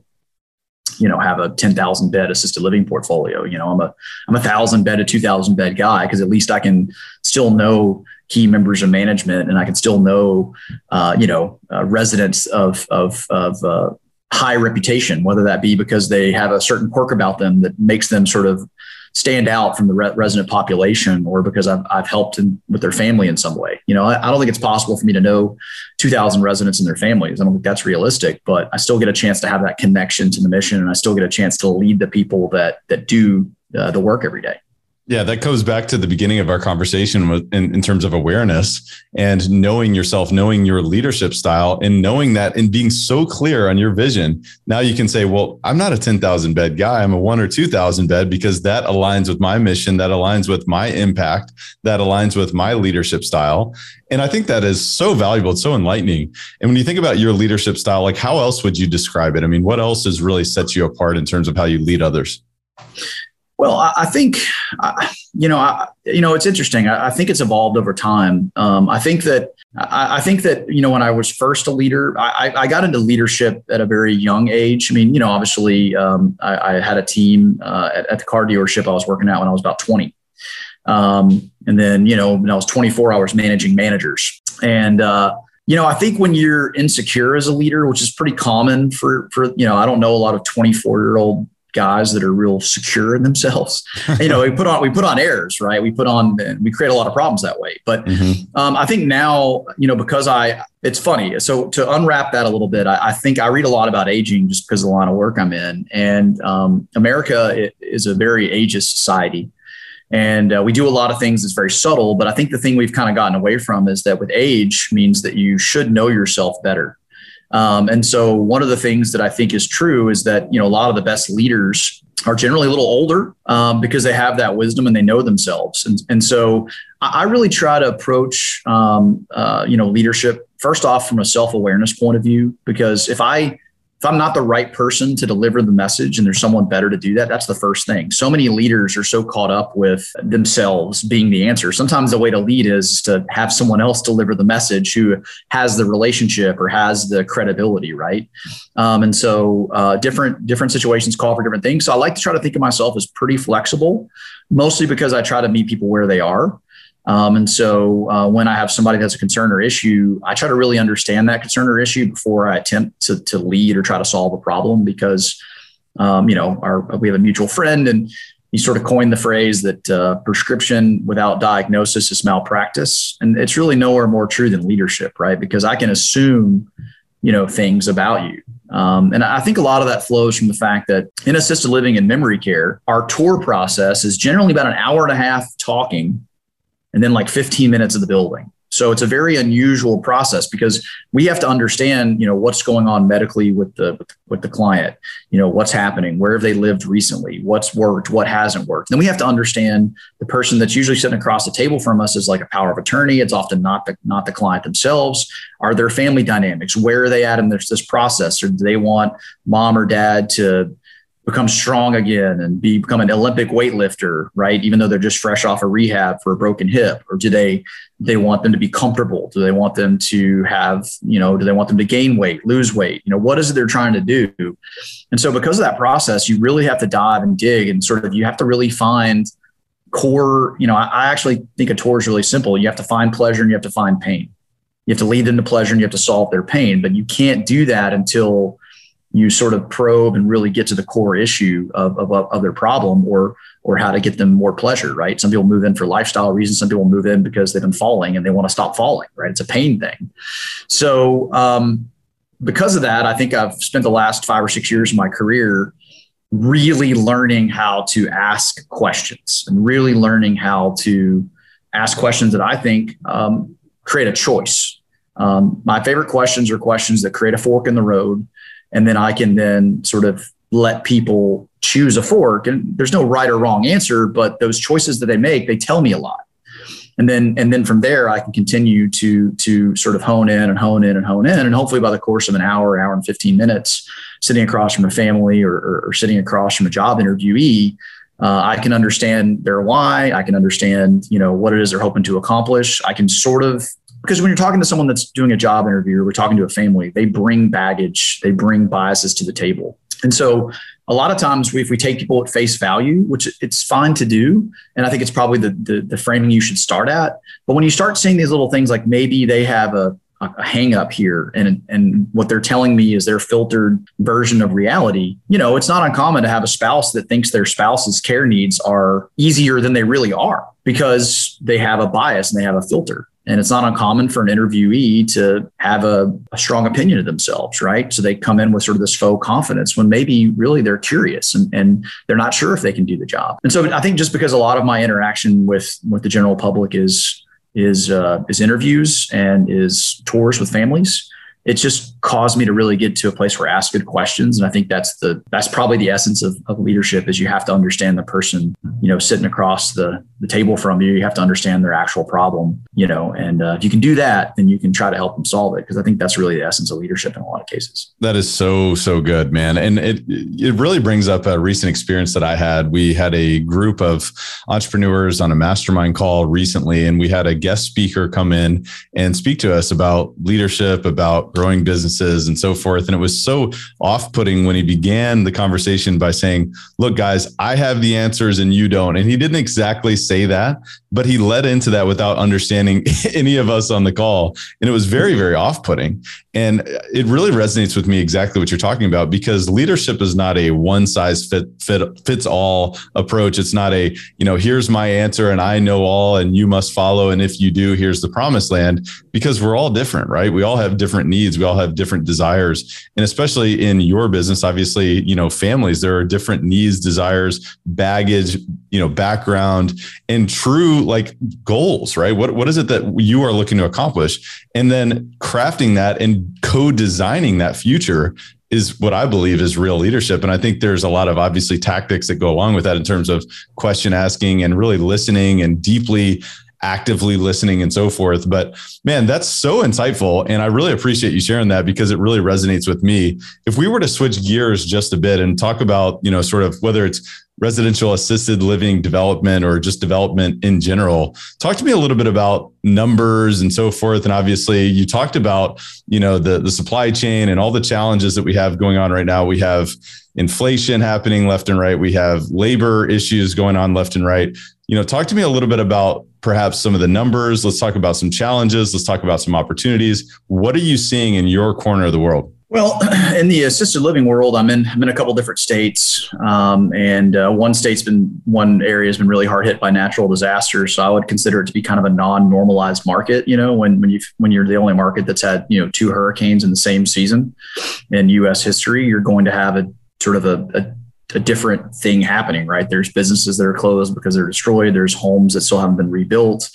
you know have a 10,000 bed assisted living portfolio you know i'm a i'm a 1000 bed a 2000 bed guy because at least i can still know key members of management and i can still know uh, you know uh, residents of of of uh, high reputation whether that be because they have a certain quirk about them that makes them sort of stand out from the re- resident population or because I've, I've helped in, with their family in some way. You know, I, I, don't think it's possible for me to know 2000 residents and their families. I don't think that's realistic, but I still get a chance to have that connection to the mission and I still get a chance to lead the people that, that do uh, the work every day. Yeah, that goes back to the beginning of our conversation with, in, in terms of awareness and knowing yourself, knowing your leadership style, and knowing that and being so clear on your vision. Now you can say, well, I'm not a 10,000 bed guy. I'm a one or 2,000 bed because that aligns with my mission, that aligns with my impact, that aligns with my leadership style. And I think that is so valuable. It's so enlightening. And when you think about your leadership style, like how else would you describe it? I mean, what else has really set you apart in terms of how you lead others? Well, I, think, you know, I, you know, it's interesting. I, I, think it's evolved over time. Um, I think that, I, I, think that, you know, when I was first a leader, I, got into leadership at a very young age. I mean, you know, obviously, um, I, had a team uh, at, at, the car dealership I was working at when I was about 20. Um, and then, you know, when I was 24, I was managing managers. And, uh, you know, I think when you're insecure as a leader, which is pretty common for, for, you know, I don't know a lot of 24 year old guys that are real secure in themselves. you know, we put on we put on airs, right? We put on we create a lot of problems that way. But mm-hmm. um, I think now, you know, because I it's funny. So to unwrap that a little bit, I, I, think I read a lot about aging just because of the line of work I'm in, and um, America is a very ageist society. And uh, we do a lot of things that's very subtle, but I think the thing we've kind of gotten away from is that with age means that you should know yourself better. Um, and so one of the things that I think is true is that, you know, a lot of the best leaders are generally a little older um, because they have that wisdom and they know themselves. And, and so I really try to approach, um, uh, you know, leadership first off from a self-awareness point of view, because if I if I'm not the right person to deliver the message and there's someone better to do that, that's the first thing. So many leaders are so caught up with themselves being the answer. Sometimes the way to lead is to have someone else deliver the message who has the relationship or has the credibility, right? Um, and so uh, different different situations call for different things. So I like to try to think of myself as pretty flexible, mostly because I try to meet people where they are. Um, and so uh, when I have somebody that's a concern or issue, I try to really understand that concern or issue before I attempt to, to lead or try to solve a problem because, um, you know, our, we have a mutual friend and he sort of coined the phrase that uh, prescription without diagnosis is malpractice. And it's really nowhere more true than leadership, right? Because I can assume, you know, things about you. Um, and I think a lot of that flows from the fact that in assisted living and memory care, our tour process is generally about an hour and a half talking and then like 15 minutes of the building. So it's a very unusual process because we have to understand, you know, what's going on medically with the with the client, you know, what's happening, where have they lived recently, what's worked, what hasn't worked. Then we have to understand the person that's usually sitting across the table from us is like a power of attorney. It's often not the not the client themselves. Are their family dynamics? Where are they at in this, this process? Or do they want mom or dad to become strong again and be, become an Olympic weightlifter, right? Even though they're just fresh off a rehab for a broken hip, or do they they want them to be comfortable? Do they want them to have, you know, do they want them to gain weight, lose weight? You know, what is it they're trying to do? And so because of that process, you really have to dive and dig and sort of you have to really find core, you know, I, I actually think a tour is really simple. You have to find pleasure and you have to find pain. You have to lead them to pleasure and you have to solve their pain, but you can't do that until you sort of probe and really get to the core issue of, of, of, their problem or or how to get them more pleasure right? Some people move in for lifestyle reasons some people move in because they've been falling and they want to stop falling right? It's a pain thing. So um, because of that i think i've spent the last five or six years of my career really learning how to ask questions and really learning how to ask questions that i think um, create a choice. Um, my favorite questions are questions that create a fork in the road and then I can then sort of let people choose a fork. And there's no right or wrong answer, but those choices that they make, they tell me a lot. And then and then from there, I can continue to to sort of hone in and hone in and hone in, and hopefully by the course of an hour, hour and 15 minutes, sitting across from a family or, or, or sitting across from a job interviewee, uh, I can understand their why. I can understand, you know, what it is they're hoping to accomplish. I can sort of because when you're talking to someone that's doing a job interview, or we're talking to a family, they bring baggage, they bring biases to the table. And so a lot of times we, if we take people at face value, which it's fine to do, and I think it's probably the, the, the framing you should start at. But when you start seeing these little things like maybe they have a, a hang up here and and what they're telling me is their filtered version of reality you know it's not uncommon to have a spouse that thinks their spouse's care needs are easier than they really are because they have a bias and they have a filter and it's not uncommon for an interviewee to have a, a, strong opinion of themselves, right? So they come in with sort of this faux confidence when maybe really they're curious and, and they're not sure if they can do the job. And so I think just because a lot of my interaction with with the general public is is uh, is interviews and is tours with families, it's just caused me to really get to a place where I ask good questions. And I think that's the that's probably the essence of, of leadership is you have to understand the person, you know, sitting across the, the table from you. You have to understand their actual problem, you know, and uh, if you can do that, then you can try to help them solve it. Because I think that's really the essence of leadership in a lot of cases. That is so, so good, man. And it it really brings up a recent experience that I had. We had a group of entrepreneurs on a mastermind call recently, and we had a guest speaker come in and speak to us about leadership, about growing businesses and so forth. And it was so off putting when he began the conversation by saying, Look, guys, I have the answers and you don't. And he didn't exactly say that, but he led into that without understanding [laughs] any of us on the call. And it was very, very off putting. And it really resonates with me exactly what you're talking about because leadership is not a one size fit, fit fits all approach. It's not a, you know, here's my answer and I know all and you must follow. And if you do, here's the promised land because we're all different, right? We all have different needs. We all have different desires. And especially in your business, obviously, you know, families, there are different needs, desires, baggage, you know, background and true like goals, right? What, what is it that you are looking to accomplish? And then crafting that and co-designing that future is what I believe is real leadership. And I think there's a lot of obviously tactics that go along with that in terms of question asking and really listening and deeply actively listening and so forth. But man, that's so insightful. And I really appreciate you sharing that because it really resonates with me. If we were to switch gears just a bit and talk about, you know, sort of whether it's residential assisted living development or just development in general, talk to me a little bit about numbers and so forth. And obviously you talked about, you know, the, the supply chain and all the challenges that we have going on right now. We have inflation happening left and right. We have labor issues going on left and right. You know, talk to me a little bit about perhaps some of the numbers. Let's talk about some challenges. Let's talk about some opportunities. What are you seeing in your corner of the world? Well, [clears throat] in the assisted living world, I'm in I'm in a couple different states, um, and uh, one state's been one area has been really hard hit by natural disasters. So I would consider it to be kind of a non-normalized market. You know, when when you when you're the only market that's had you know two hurricanes in the same season in U.S. history, you're going to have a sort of a, a a different thing happening, right? There's businesses that are closed because they're destroyed. There's homes that still haven't been rebuilt.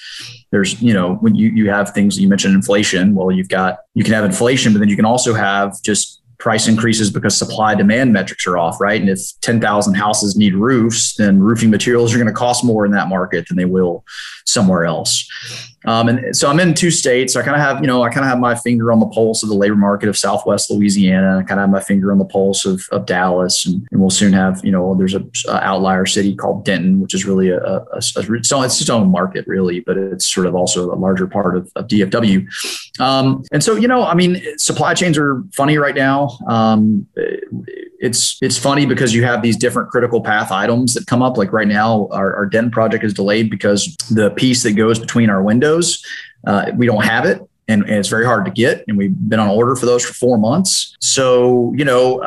There's, you know, when you, you have things, you mentioned inflation. Well, you've got, you can have inflation, but then you can also have just price increases because supply demand metrics are off, right? And if 10,000 houses need roofs, then roofing materials are going to cost more in that market than they will somewhere else. Um, and so I'm in two states. I kind of have, you know, I kind of have my finger on the pulse of the labor market of Southwest Louisiana. I kind of have my finger on the pulse of, of Dallas, and, and we'll soon have, you know, there's a, a outlier city called Denton, which is really a, a, a, it's its own market really, but it's sort of also a larger part of, of DFW. Um, and so, you know, I mean, supply chains are funny right now. Um, it's it's funny because you have these different critical path items that come up. Like right now, our, our Den project is delayed because the piece that goes between our windows, uh, we don't have it. And, and, it's very hard to get. And we've been on order for those for four months. So, you know,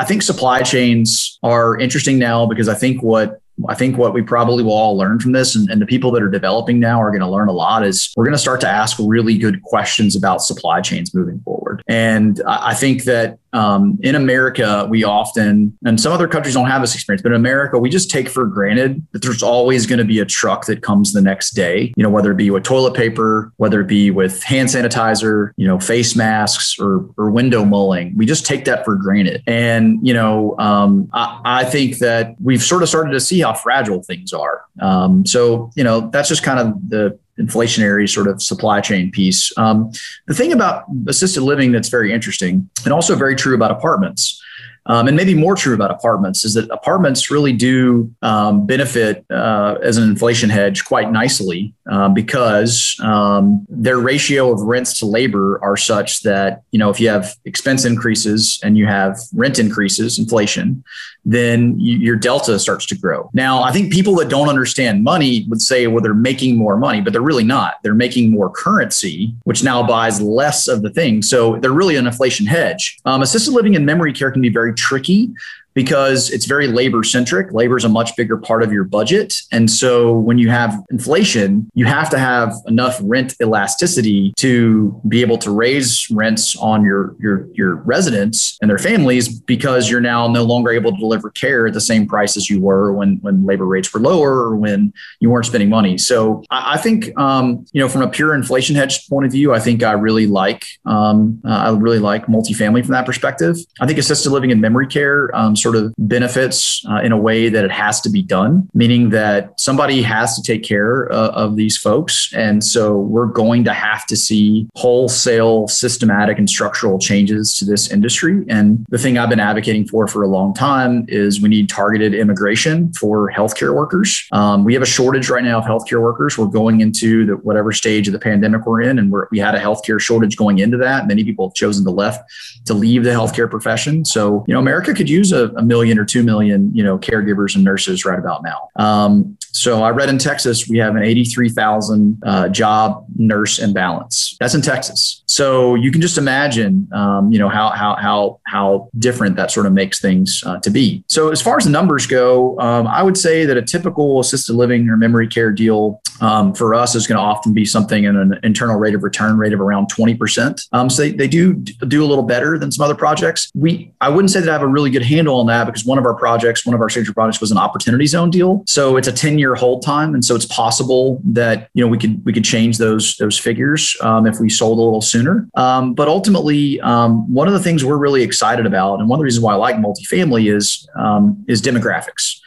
I think supply chains are interesting now because I think what I think what we probably will all learn from this, and, and the people that are developing now are going to learn a lot, is we're going to start to ask really good questions about supply chains moving forward. And I think that um, in America, we often, and some other countries don't have this experience, but in America, we just take for granted that there's always going to be a truck that comes the next day, you know, whether it be with toilet paper, whether it be with hand sanitizer, you know, face masks or, or window mulling. We just take that for granted. And, you know, um, I, I, think that we've sort of started to see how fragile things are. Um, so, you know, that's just kind of the inflationary sort of supply chain piece. Um, the thing about assisted living that's very interesting and also very true about apartments. Um, and maybe more true about apartments is that apartments really do um, benefit uh, as an inflation hedge quite nicely uh, because um, their ratio of rents to labor are such that you know if you have expense increases and you have rent increases, inflation, then you, your delta starts to grow. Now, I think people that don't understand money would say, well, they're making more money, but they're really not. They're making more currency, which now buys less of the thing. So they're really an inflation hedge. Um, assisted living and memory care can be very tricky because it's very labor centric. Labor is a much bigger part of your budget. And so when you have inflation, you have to have enough rent elasticity to be able to raise rents on your, your, your residents and their families because you're now no longer able to deliver care at the same price as you were when, when labor rates were lower or when you weren't spending money. So I, I think, um, you know, from a pure inflation hedge point of view, I think I really like, um, uh, I really like multifamily from that perspective. I think assisted living and memory care um, sort of benefits uh, in a way that it has to be done, meaning that somebody has to take care uh, of these folks. And so we're going to have to see wholesale, systematic, and structural changes to this industry. And the thing I've been advocating for for a long time is we need targeted immigration for healthcare workers. Um, we have a shortage right now of healthcare workers. We're going into the, whatever stage of the pandemic we're in, and we're, we had a healthcare shortage going into that. Many people have chosen to left to leave the healthcare profession. So, you know, America could use a, a million or two million, you know, caregivers and nurses right about now. Um, so I read in Texas we have an 83,000 uh, job nurse imbalance. That's in Texas. So you can just imagine, um, you know, how how how how different that sort of makes things uh, to be. So as far as the numbers go, um, I would say that a typical assisted living or memory care deal um, for us is going to often be something in an internal rate of return rate of around 20%. Um, so they, they do do a little better than some other projects. We I wouldn't say that I have a really good handle on that because one of our projects, one of our signature projects was an opportunity zone deal. So it's a 10 year hold time. And so it's possible that, you know, we could, we could change those, those figures um, if we sold a little sooner. Um, but ultimately, um, one of the things we're really excited about, and one of the reasons why I like multifamily is, um, is demographics.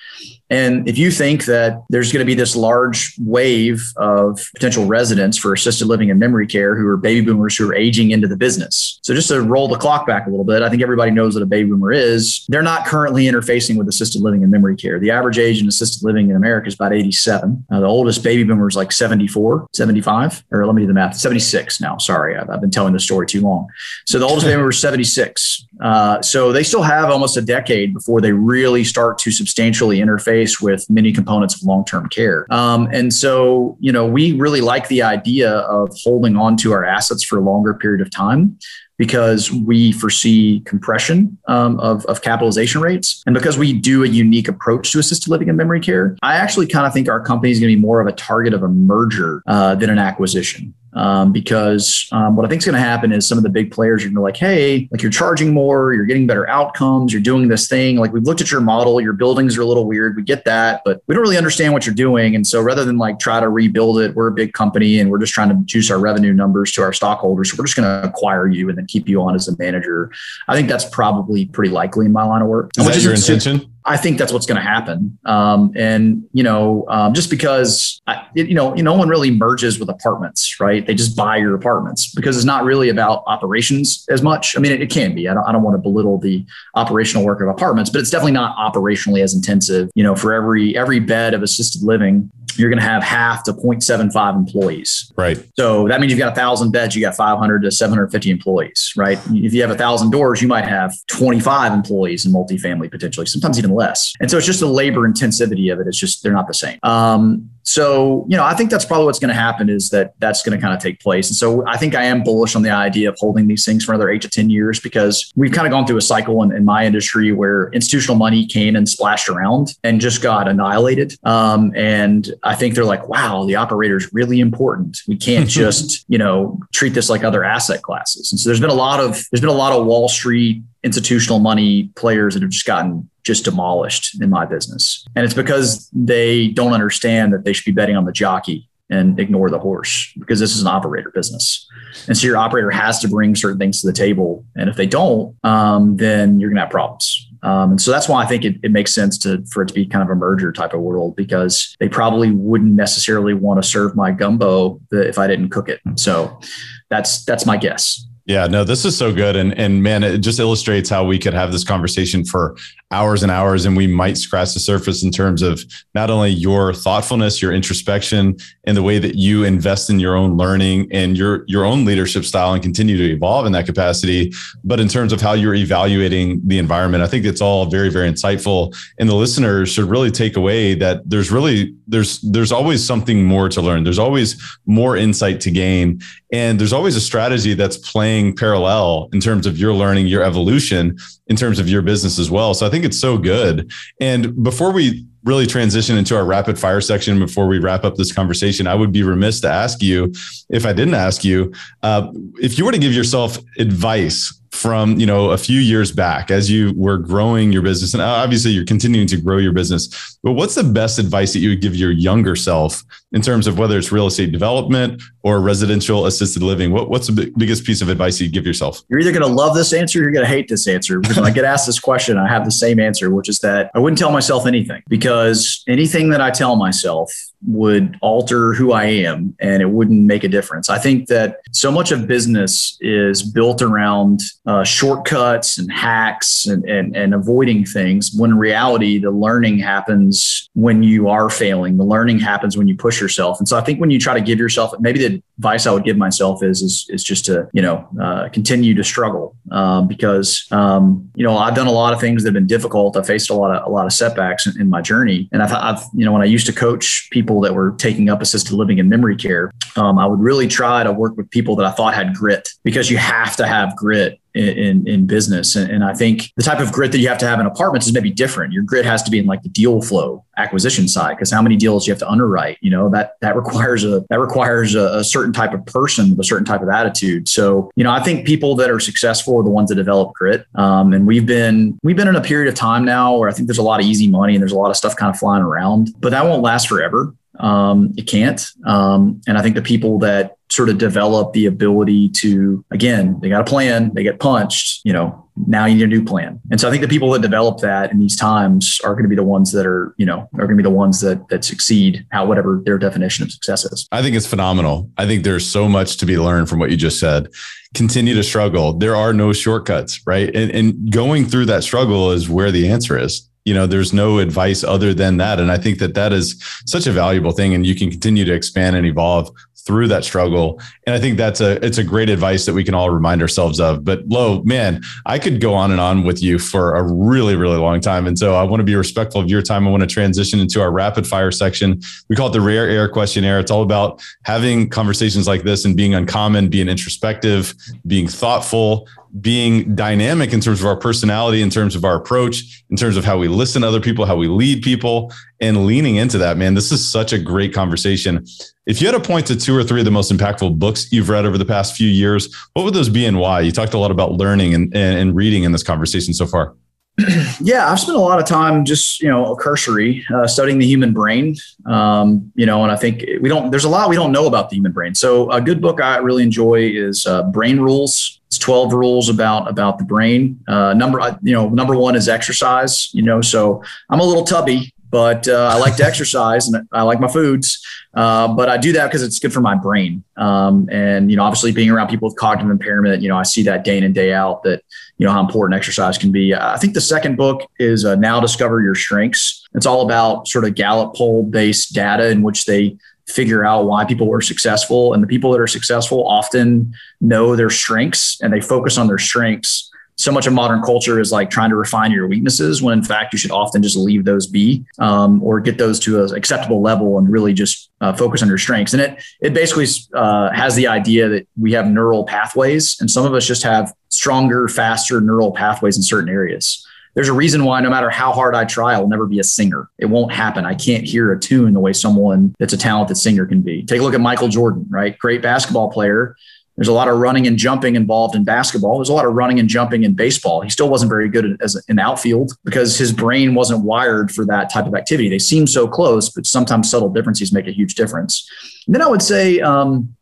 And if you think that there's going to be this large wave of potential residents for assisted living and memory care who are baby boomers who are aging into the business. So just to roll the clock back a little bit, I think everybody knows what a baby boomer is. They're not currently interfacing with assisted living and memory care. The average age in assisted living in America is about 87. Uh, the oldest baby boomer is like 74, 75, or let me do the math, 76 now. Sorry, I've, I've been telling this story too long. So the oldest baby boomer is 76. Uh, so they still have almost a decade before they really start to substantially interface with many components of long-term care. Um, and so, you know, we really like the idea of holding on to our assets for a longer period of time because we foresee compression um, of, of capitalization rates. And because we do a unique approach to assisted living and memory care, I actually kind of think our company is going to be more of a target of a merger uh, than an acquisition um, because um, what I think is going to happen is some of the big players are going to be like, hey, like you're charging more, you're getting better outcomes, you're doing this thing. Like we've looked at your model, your buildings are a little weird. We get that, but we don't really understand what you're doing. And so rather than like try to rebuild it, we're a big company and we're just trying to juice our revenue numbers to our stockholders. So we're just going to acquire you and then keep you on as a manager. I think that's probably pretty likely in my line of work. Is that your intention? I think that's what's going to happen. Um, and you know, um, just because I, it, you know, no one really merges with apartments, right? They just buy your apartments because it's not really about operations as much. I mean, it, it can be. I don't, I don't want to belittle the operational work of apartments, but it's definitely not operationally as intensive. You know, for every every bed of assisted living, you're going to have half to 0.75 employees. Right. So that means you've got a thousand beds, you got 500 to 750 employees, right? If you have a thousand doors, you might have 25 employees in multifamily potentially, sometimes even less. And so it's just the labor intensivity of it. It's just, they're not the same. Um, so, you know, I think that's probably what's going to happen is that that's going to kind of take place. And so I think I am bullish on the idea of holding these things for another eight to 10 years because we've kind of gone through a cycle in, in my industry where institutional money came and splashed around and just got annihilated. Um, and I think they're like, wow, the operator is really important. We can't [laughs] just, you know, treat this like other asset classes. And so there's been a lot of, there's been a lot of Wall Street institutional money players that have just gotten just demolished in my business. And it's because they don't understand that they should be betting on the jockey and ignore the horse because this is an operator business. And so your operator has to bring certain things to the table. And if they don't, um, then you're going to have problems. Um, and so that's why I think it, it, makes sense to for it to be kind of a merger type of world because they probably wouldn't necessarily want to serve my gumbo if I didn't cook it. So that's that's my guess. Yeah, no, this is so good. And and man, it just illustrates how we could have this conversation for hours and hours and we might scratch the surface in terms of not only your thoughtfulness, your introspection, and the way that you invest in your own learning and your your own leadership style and continue to evolve in that capacity, but in terms of how you're evaluating the environment. I think it's all very very insightful and the listeners should really take away that there's really there's there's always something more to learn. There's always more insight to gain and there's always a strategy that's playing parallel in terms of your learning, your evolution in terms of your business as well. So I think it's so good. And before we really transition into our rapid fire section before we wrap up this conversation, I would be remiss to ask you, if I didn't ask you, uh, if you were to give yourself advice from you know a few years back as you were growing your business and obviously you're continuing to grow your business but what's the best advice that you would give your younger self in terms of whether it's real estate development or residential assisted living? What, what's the biggest piece of advice you'd give yourself? You're either going to love this answer or you're going to hate this answer. Because when i get asked this question i have the same answer which is that i wouldn't tell myself anything because anything that i tell myself would alter who I am and it wouldn't make a difference. I think that so much of business is built around uh, shortcuts and hacks and, and, and avoiding things when in reality, the learning happens when you are failing. The learning happens when you push yourself. And so I think when you try to give yourself, maybe the advice I would give myself is, is, is just to, you know, uh, continue to struggle um, because, um, you know, I've done a lot of things that have been difficult. I faced a lot of, a lot of setbacks in, in my journey. And I've, I've, you know, when I used to coach people that were taking up assisted living and memory care, um, I would really try to work with people that I thought had grit because you have to have grit in, in business. And, and, I think the type of grit that you have to have in apartments is maybe different. Your grit has to be in like the deal flow acquisition side because how many deals you have to underwrite, you know, that that requires a that requires a, a, certain type of person with a certain type of attitude. So, you know, I think people that are successful are the ones that develop grit. Um, and we've been we've been in a period of time now where I think there's a lot of easy money and there's a lot of stuff kind of flying around, but that won't last forever. Um, it can't. Um, and I think the people that sort of develop the ability to, again, they got a plan, they get punched, you know, now you need a new plan. And so I think the people that develop that in these times are going to be the ones that are, you know, are going to be the ones that that succeed, how whatever their definition of success is. I think it's phenomenal. I think there's so much to be learned from what you just said. Continue to struggle. There are no shortcuts, right? And, and going through that struggle is where the answer is you know there's no advice other than that and i think that that is such a valuable thing and you can continue to expand and evolve through that struggle. And I think that's a it's a great advice that we can all remind ourselves of. But Lo, man, I could go on and on with you for a really, really long time. And so I want to be respectful of your time. I want to transition into our rapid fire section. We call it the rare air questionnaire. It's all about having conversations like this and being uncommon, being introspective, being thoughtful, being dynamic in terms of our personality, in terms of our approach, in terms of how we listen to other people, how we lead people, and leaning into that, man. This is such a great conversation. If you had to point to two or three of the most impactful books you've read over the past few years, what would those be and why? You talked a lot about learning and, and, and reading in this conversation so far. [clears throat] yeah, I've spent a lot of time just you know cursory uh, studying the human brain. Um, you know, and I think we don't. There's a lot we don't know about the human brain. So a good book I really enjoy is uh, Brain Rules. It's 12 rules about about the brain. Uh, number you know number one is exercise. You know, so I'm a little tubby, but uh, I like to exercise and I like my foods. Uh, but I do that because it's good for my brain. Um, and you know, obviously, being around people with cognitive impairment, you know, I see that day in and day out that you know how important exercise can be. I think the second book is uh, Now Discover Your Strengths. It's all about sort of Gallup poll based data in which they figure out why people were successful, and the people that are successful often know their strengths and they focus on their strengths so much of modern culture is like trying to refine your weaknesses when in fact you should often just leave those be um, or get those to an acceptable level and really just uh, focus on your strengths and it it basically uh, has the idea that we have neural pathways and some of us just have stronger faster neural pathways in certain areas there's a reason why no matter how hard I try, I'll never be a singer. It won't happen. I can't hear a tune the way someone that's a talented singer can be. Take a look at Michael Jordan, right? Great basketball player, there's a lot of running and jumping involved in basketball. There's a lot of running and jumping in baseball. He still wasn't very good as an outfield because his brain wasn't wired for that type of activity. They seem so close, but sometimes subtle differences make a huge difference. And then I would say um,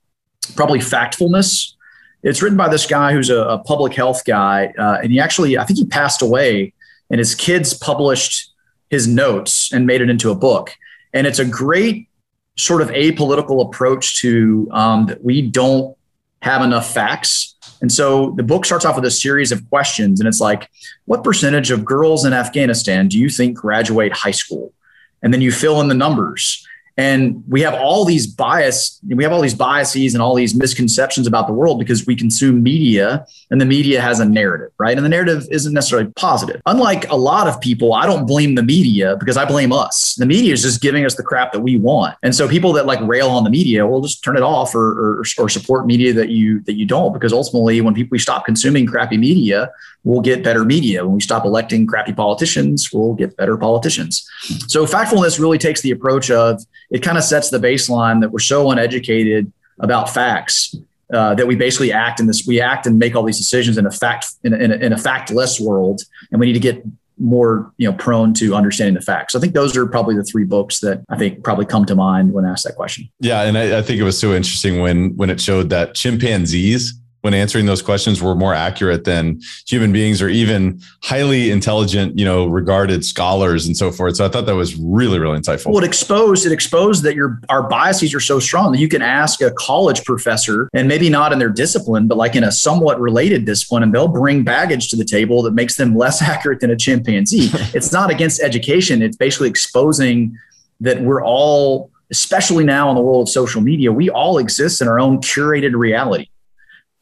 probably factfulness. It's written by this guy who's a, a public health guy, uh, and he actually, I think he passed away, and his kids published his notes and made it into a book. And it's a great sort of apolitical approach to um, that we don't have enough facts. And so the book starts off with a series of questions. And it's like, what percentage of girls in Afghanistan do you think graduate high school? And then you fill in the numbers. And we have all these bias, we have all these biases and all these misconceptions about the world because we consume media and the media has a narrative, right? And the narrative isn't necessarily positive. Unlike a lot of people, I don't blame the media because I blame us. The media is just giving us the crap that we want. And so people that like rail on the media, will just turn it off or, or, or support media that you that you don't, because ultimately when people we stop consuming crappy media, we'll get better media. When we stop electing crappy politicians, we'll get better politicians. So factfulness really takes the approach of it kind of sets the baseline that we're so uneducated about facts uh, that we basically act in this we act and make all these decisions in a fact in a, in a, in a factless world and we need to get more you know prone to understanding the facts. I think those are probably the three books that I think probably come to mind when asked that question. Yeah, and I, I think it was so interesting when when it showed that chimpanzees when answering those questions were more accurate than human beings or even highly intelligent, you know, regarded scholars and so forth. So I thought that was really, really insightful. Well, it exposed it exposed that your our biases are so strong that you can ask a college professor, and maybe not in their discipline, but like in a somewhat related discipline, and they'll bring baggage to the table that makes them [laughs] less accurate than a chimpanzee. [laughs] it's not against education; it's basically exposing that we're all especially now in the world of social media, we all exist in our own curated reality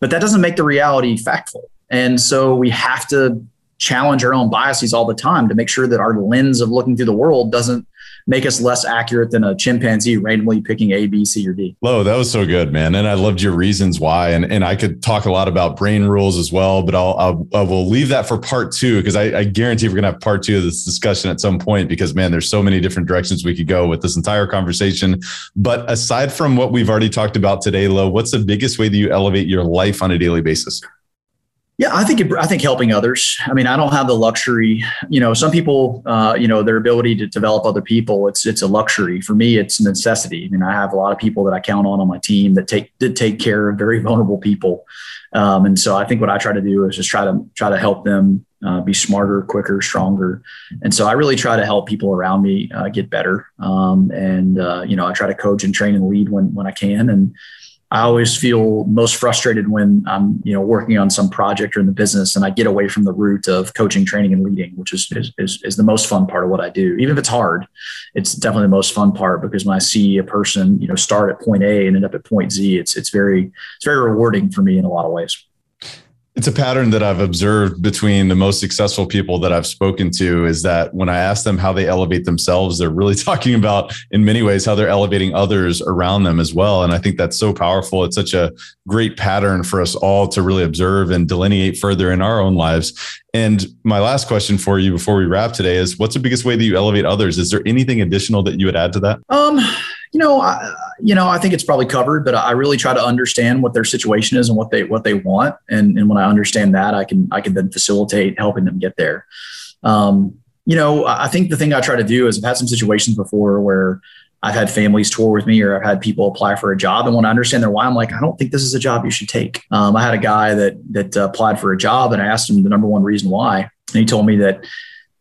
but that doesn't make the reality factful. And so we have to challenge our own biases all the time to make sure that our lens of looking through the world doesn't make us less accurate than a chimpanzee randomly picking A, B, C, or D. Lo, that was so good, man. And I loved your reasons why. And, and I could talk a lot about brain rules as well, but I'll, I'll I will leave that for part two because I, I guarantee we're going to have part two of this discussion at some point because, man, there's so many different directions we could go with this entire conversation. But aside from what we've already talked about today, Lo, what's the biggest way that you elevate your life on a daily basis? Yeah, I think it, I think helping others. I mean, I don't have the luxury. You know, some people, uh, you know, their ability to develop other people. It's it's a luxury. For me, it's a necessity. I mean, I have a lot of people that I count on on my team that take did take care of very [laughs] vulnerable people, um, and so I think what I try to do is just try to try to help them uh, be smarter, quicker, stronger. And so I really try to help people around me uh, get better. Um, and uh, you know, I try to coach and train and lead when when I can. And I always feel most frustrated when I'm, you know, working on some project or in the business and I get away from the root of coaching, training, and leading, which is is, is, the most fun part of what I do. Even if it's hard, it's definitely the most fun part because when I see a person, you know, start at point A and end up at point Z, it's it's very it's very rewarding for me in a lot of ways. It's a pattern that I've observed between the most successful people that I've spoken to is that when I ask them how they elevate themselves, they're really [laughs] talking about, in many ways, how they're elevating others around them as well. And I think that's so powerful. It's such a great pattern for us all to really observe and delineate further in our own lives. And my last question for you before we wrap today is what's the biggest way that you elevate others? Is there anything additional that you would add to that? Um, you know, I, you know, I think it's probably covered, but I really try to understand what their situation is and what they what they want, and and when I understand that, I can I can then facilitate helping them get there. Um, you know, I think the thing I try to do is I've had some situations before where I've had families tour with me or I've had people apply for a job. And when I understand their why, I'm like, I don't think this is a job you should take. Um, I had a guy that that uh, applied for a job and I asked him the number one reason why. And he told me that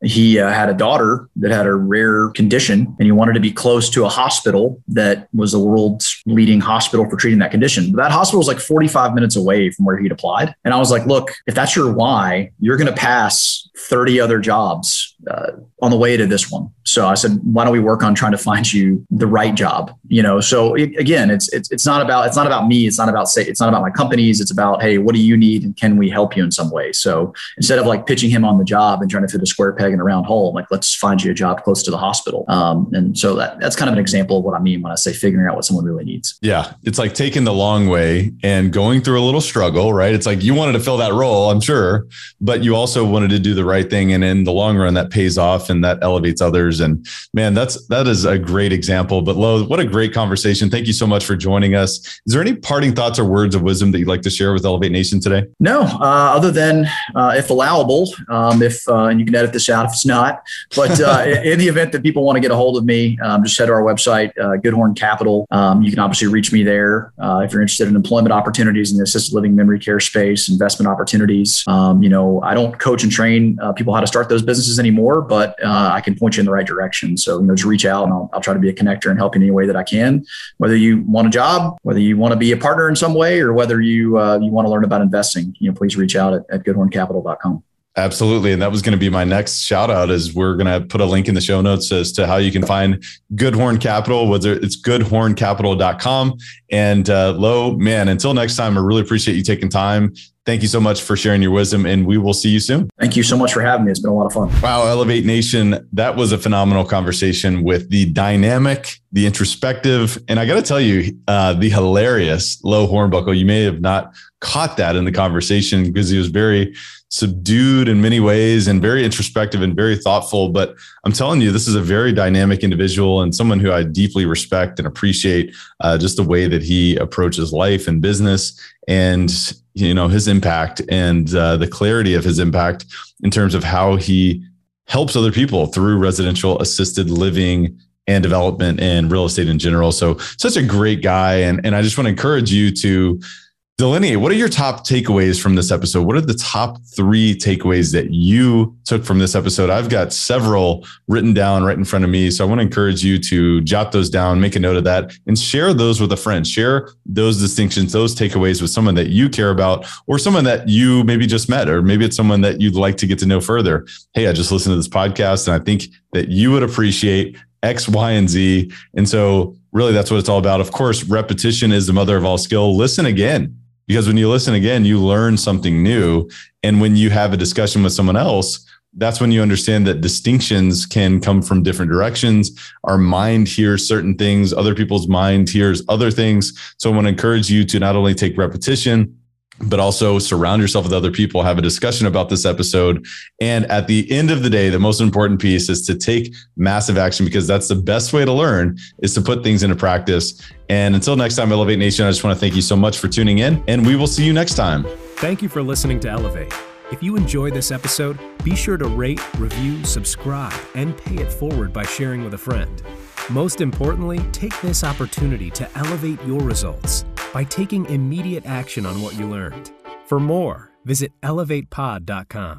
he uh, had a daughter that had a rare condition and he wanted to be close to a hospital that was the world's leading hospital for treating that condition. But that hospital was like 45 minutes away from where he'd applied. And I was like, look, if that's your why, you're going to pass 30 other jobs uh, on the way to this one. So I said, why don't we work on trying to find you the right job? You know, so it, again, it's, it's, it's not about, it's not about me. It's not about say, it's not about my companies. It's about, Hey, what do you need? And can we help you in some way? So instead of like pitching him on the job and trying to fit a square peg in a round hole, I'm like, let's find you a job close to the hospital. Um, and so that, that's kind of an example of what I mean when I say figuring out what someone really needs. Yeah. It's like taking the long way and going through a little struggle, right? It's like you wanted to fill that role, I'm sure, but you also wanted to do the right thing. And in the long run, that pays off and that elevates others. And man, that's that is a great example. But Lo, what a great conversation. Thank you so much for joining us. Is there any parting thoughts or words of wisdom that you'd like to share with Elevate Nation today? No, uh, other than uh, if allowable, um, if uh, and you can edit this out if it's not. But uh, [laughs] in the event that people want to get a hold of me, um, just head to our website, uh, Goodhorn Capital. Um, you can obviously reach me there uh, if you're interested in employment opportunities in the assisted living memory care space, investment opportunities. Um, you know, I don't coach and train people how to start those businesses anymore, but I can point you in the right direction. So, you know, just reach out and I'll, I'll try to be a connector and help in any way that I can. Whether you want a job, whether you want to be a partner in some way, or whether you uh, you want to learn about investing, you know, please reach out at, at goodhorncapital.com. Absolutely. And that was going to be my next shout out is we're going to put a link in the show notes as to how you can find Goodhorn Capital, whether it's goodhorncapital.com. And uh, Lo, man, until next time, I really appreciate you taking time Thank you so much for sharing your wisdom, and we will see you soon. Thank you so much for having me. It's been a lot of fun. Wow, Elevate Nation, that was a phenomenal conversation with the dynamic, the introspective, and I got to tell you, uh, the hilarious Lo Hornbuckle. You may have not caught that in the conversation because he was very subdued in many ways and very introspective and very thoughtful. But I'm telling you, this is a very dynamic individual and someone who I deeply respect and appreciate uh, just the way that he approaches life and business and you know his impact and uh, the clarity of his impact in terms of how he helps other people through residential assisted living and development and real estate in general. So such a great guy. And, and I just want to encourage you to delineate what are your top takeaways from this episode what are the top three takeaways that you took from this episode i've got several written down right in front of me so i want to encourage you to jot those down make a note of that and share those with a friend share those distinctions those takeaways with someone that you care about or someone that you maybe just met or maybe it's someone that you'd like to get to know further hey i just listened to this podcast and i think that you would appreciate X, Y, and Z. And so, really, that's what it's all about. Of course, repetition is the mother of all skill. Listen again because when you listen again, you learn something new. And when you have a discussion with someone else, that's when you understand that distinctions can come from different directions. Our mind hears certain things, other people's mind hears other things. So I want to encourage you to not only take repetition, but also surround yourself with other people, have a discussion about this episode. And at the end of the day, the most important piece is to take massive action because that's the best way to learn is to put things into practice. And until next time, Elevate Nation, I just want to thank you so much for tuning in and we will see you next time. Thank you for listening to Elevate. If you enjoyed this episode, be sure to rate, review, subscribe, and pay it forward by sharing with a friend. Most importantly, take this opportunity to elevate your results by taking immediate action on what you learned. For more, visit elevatepod.com.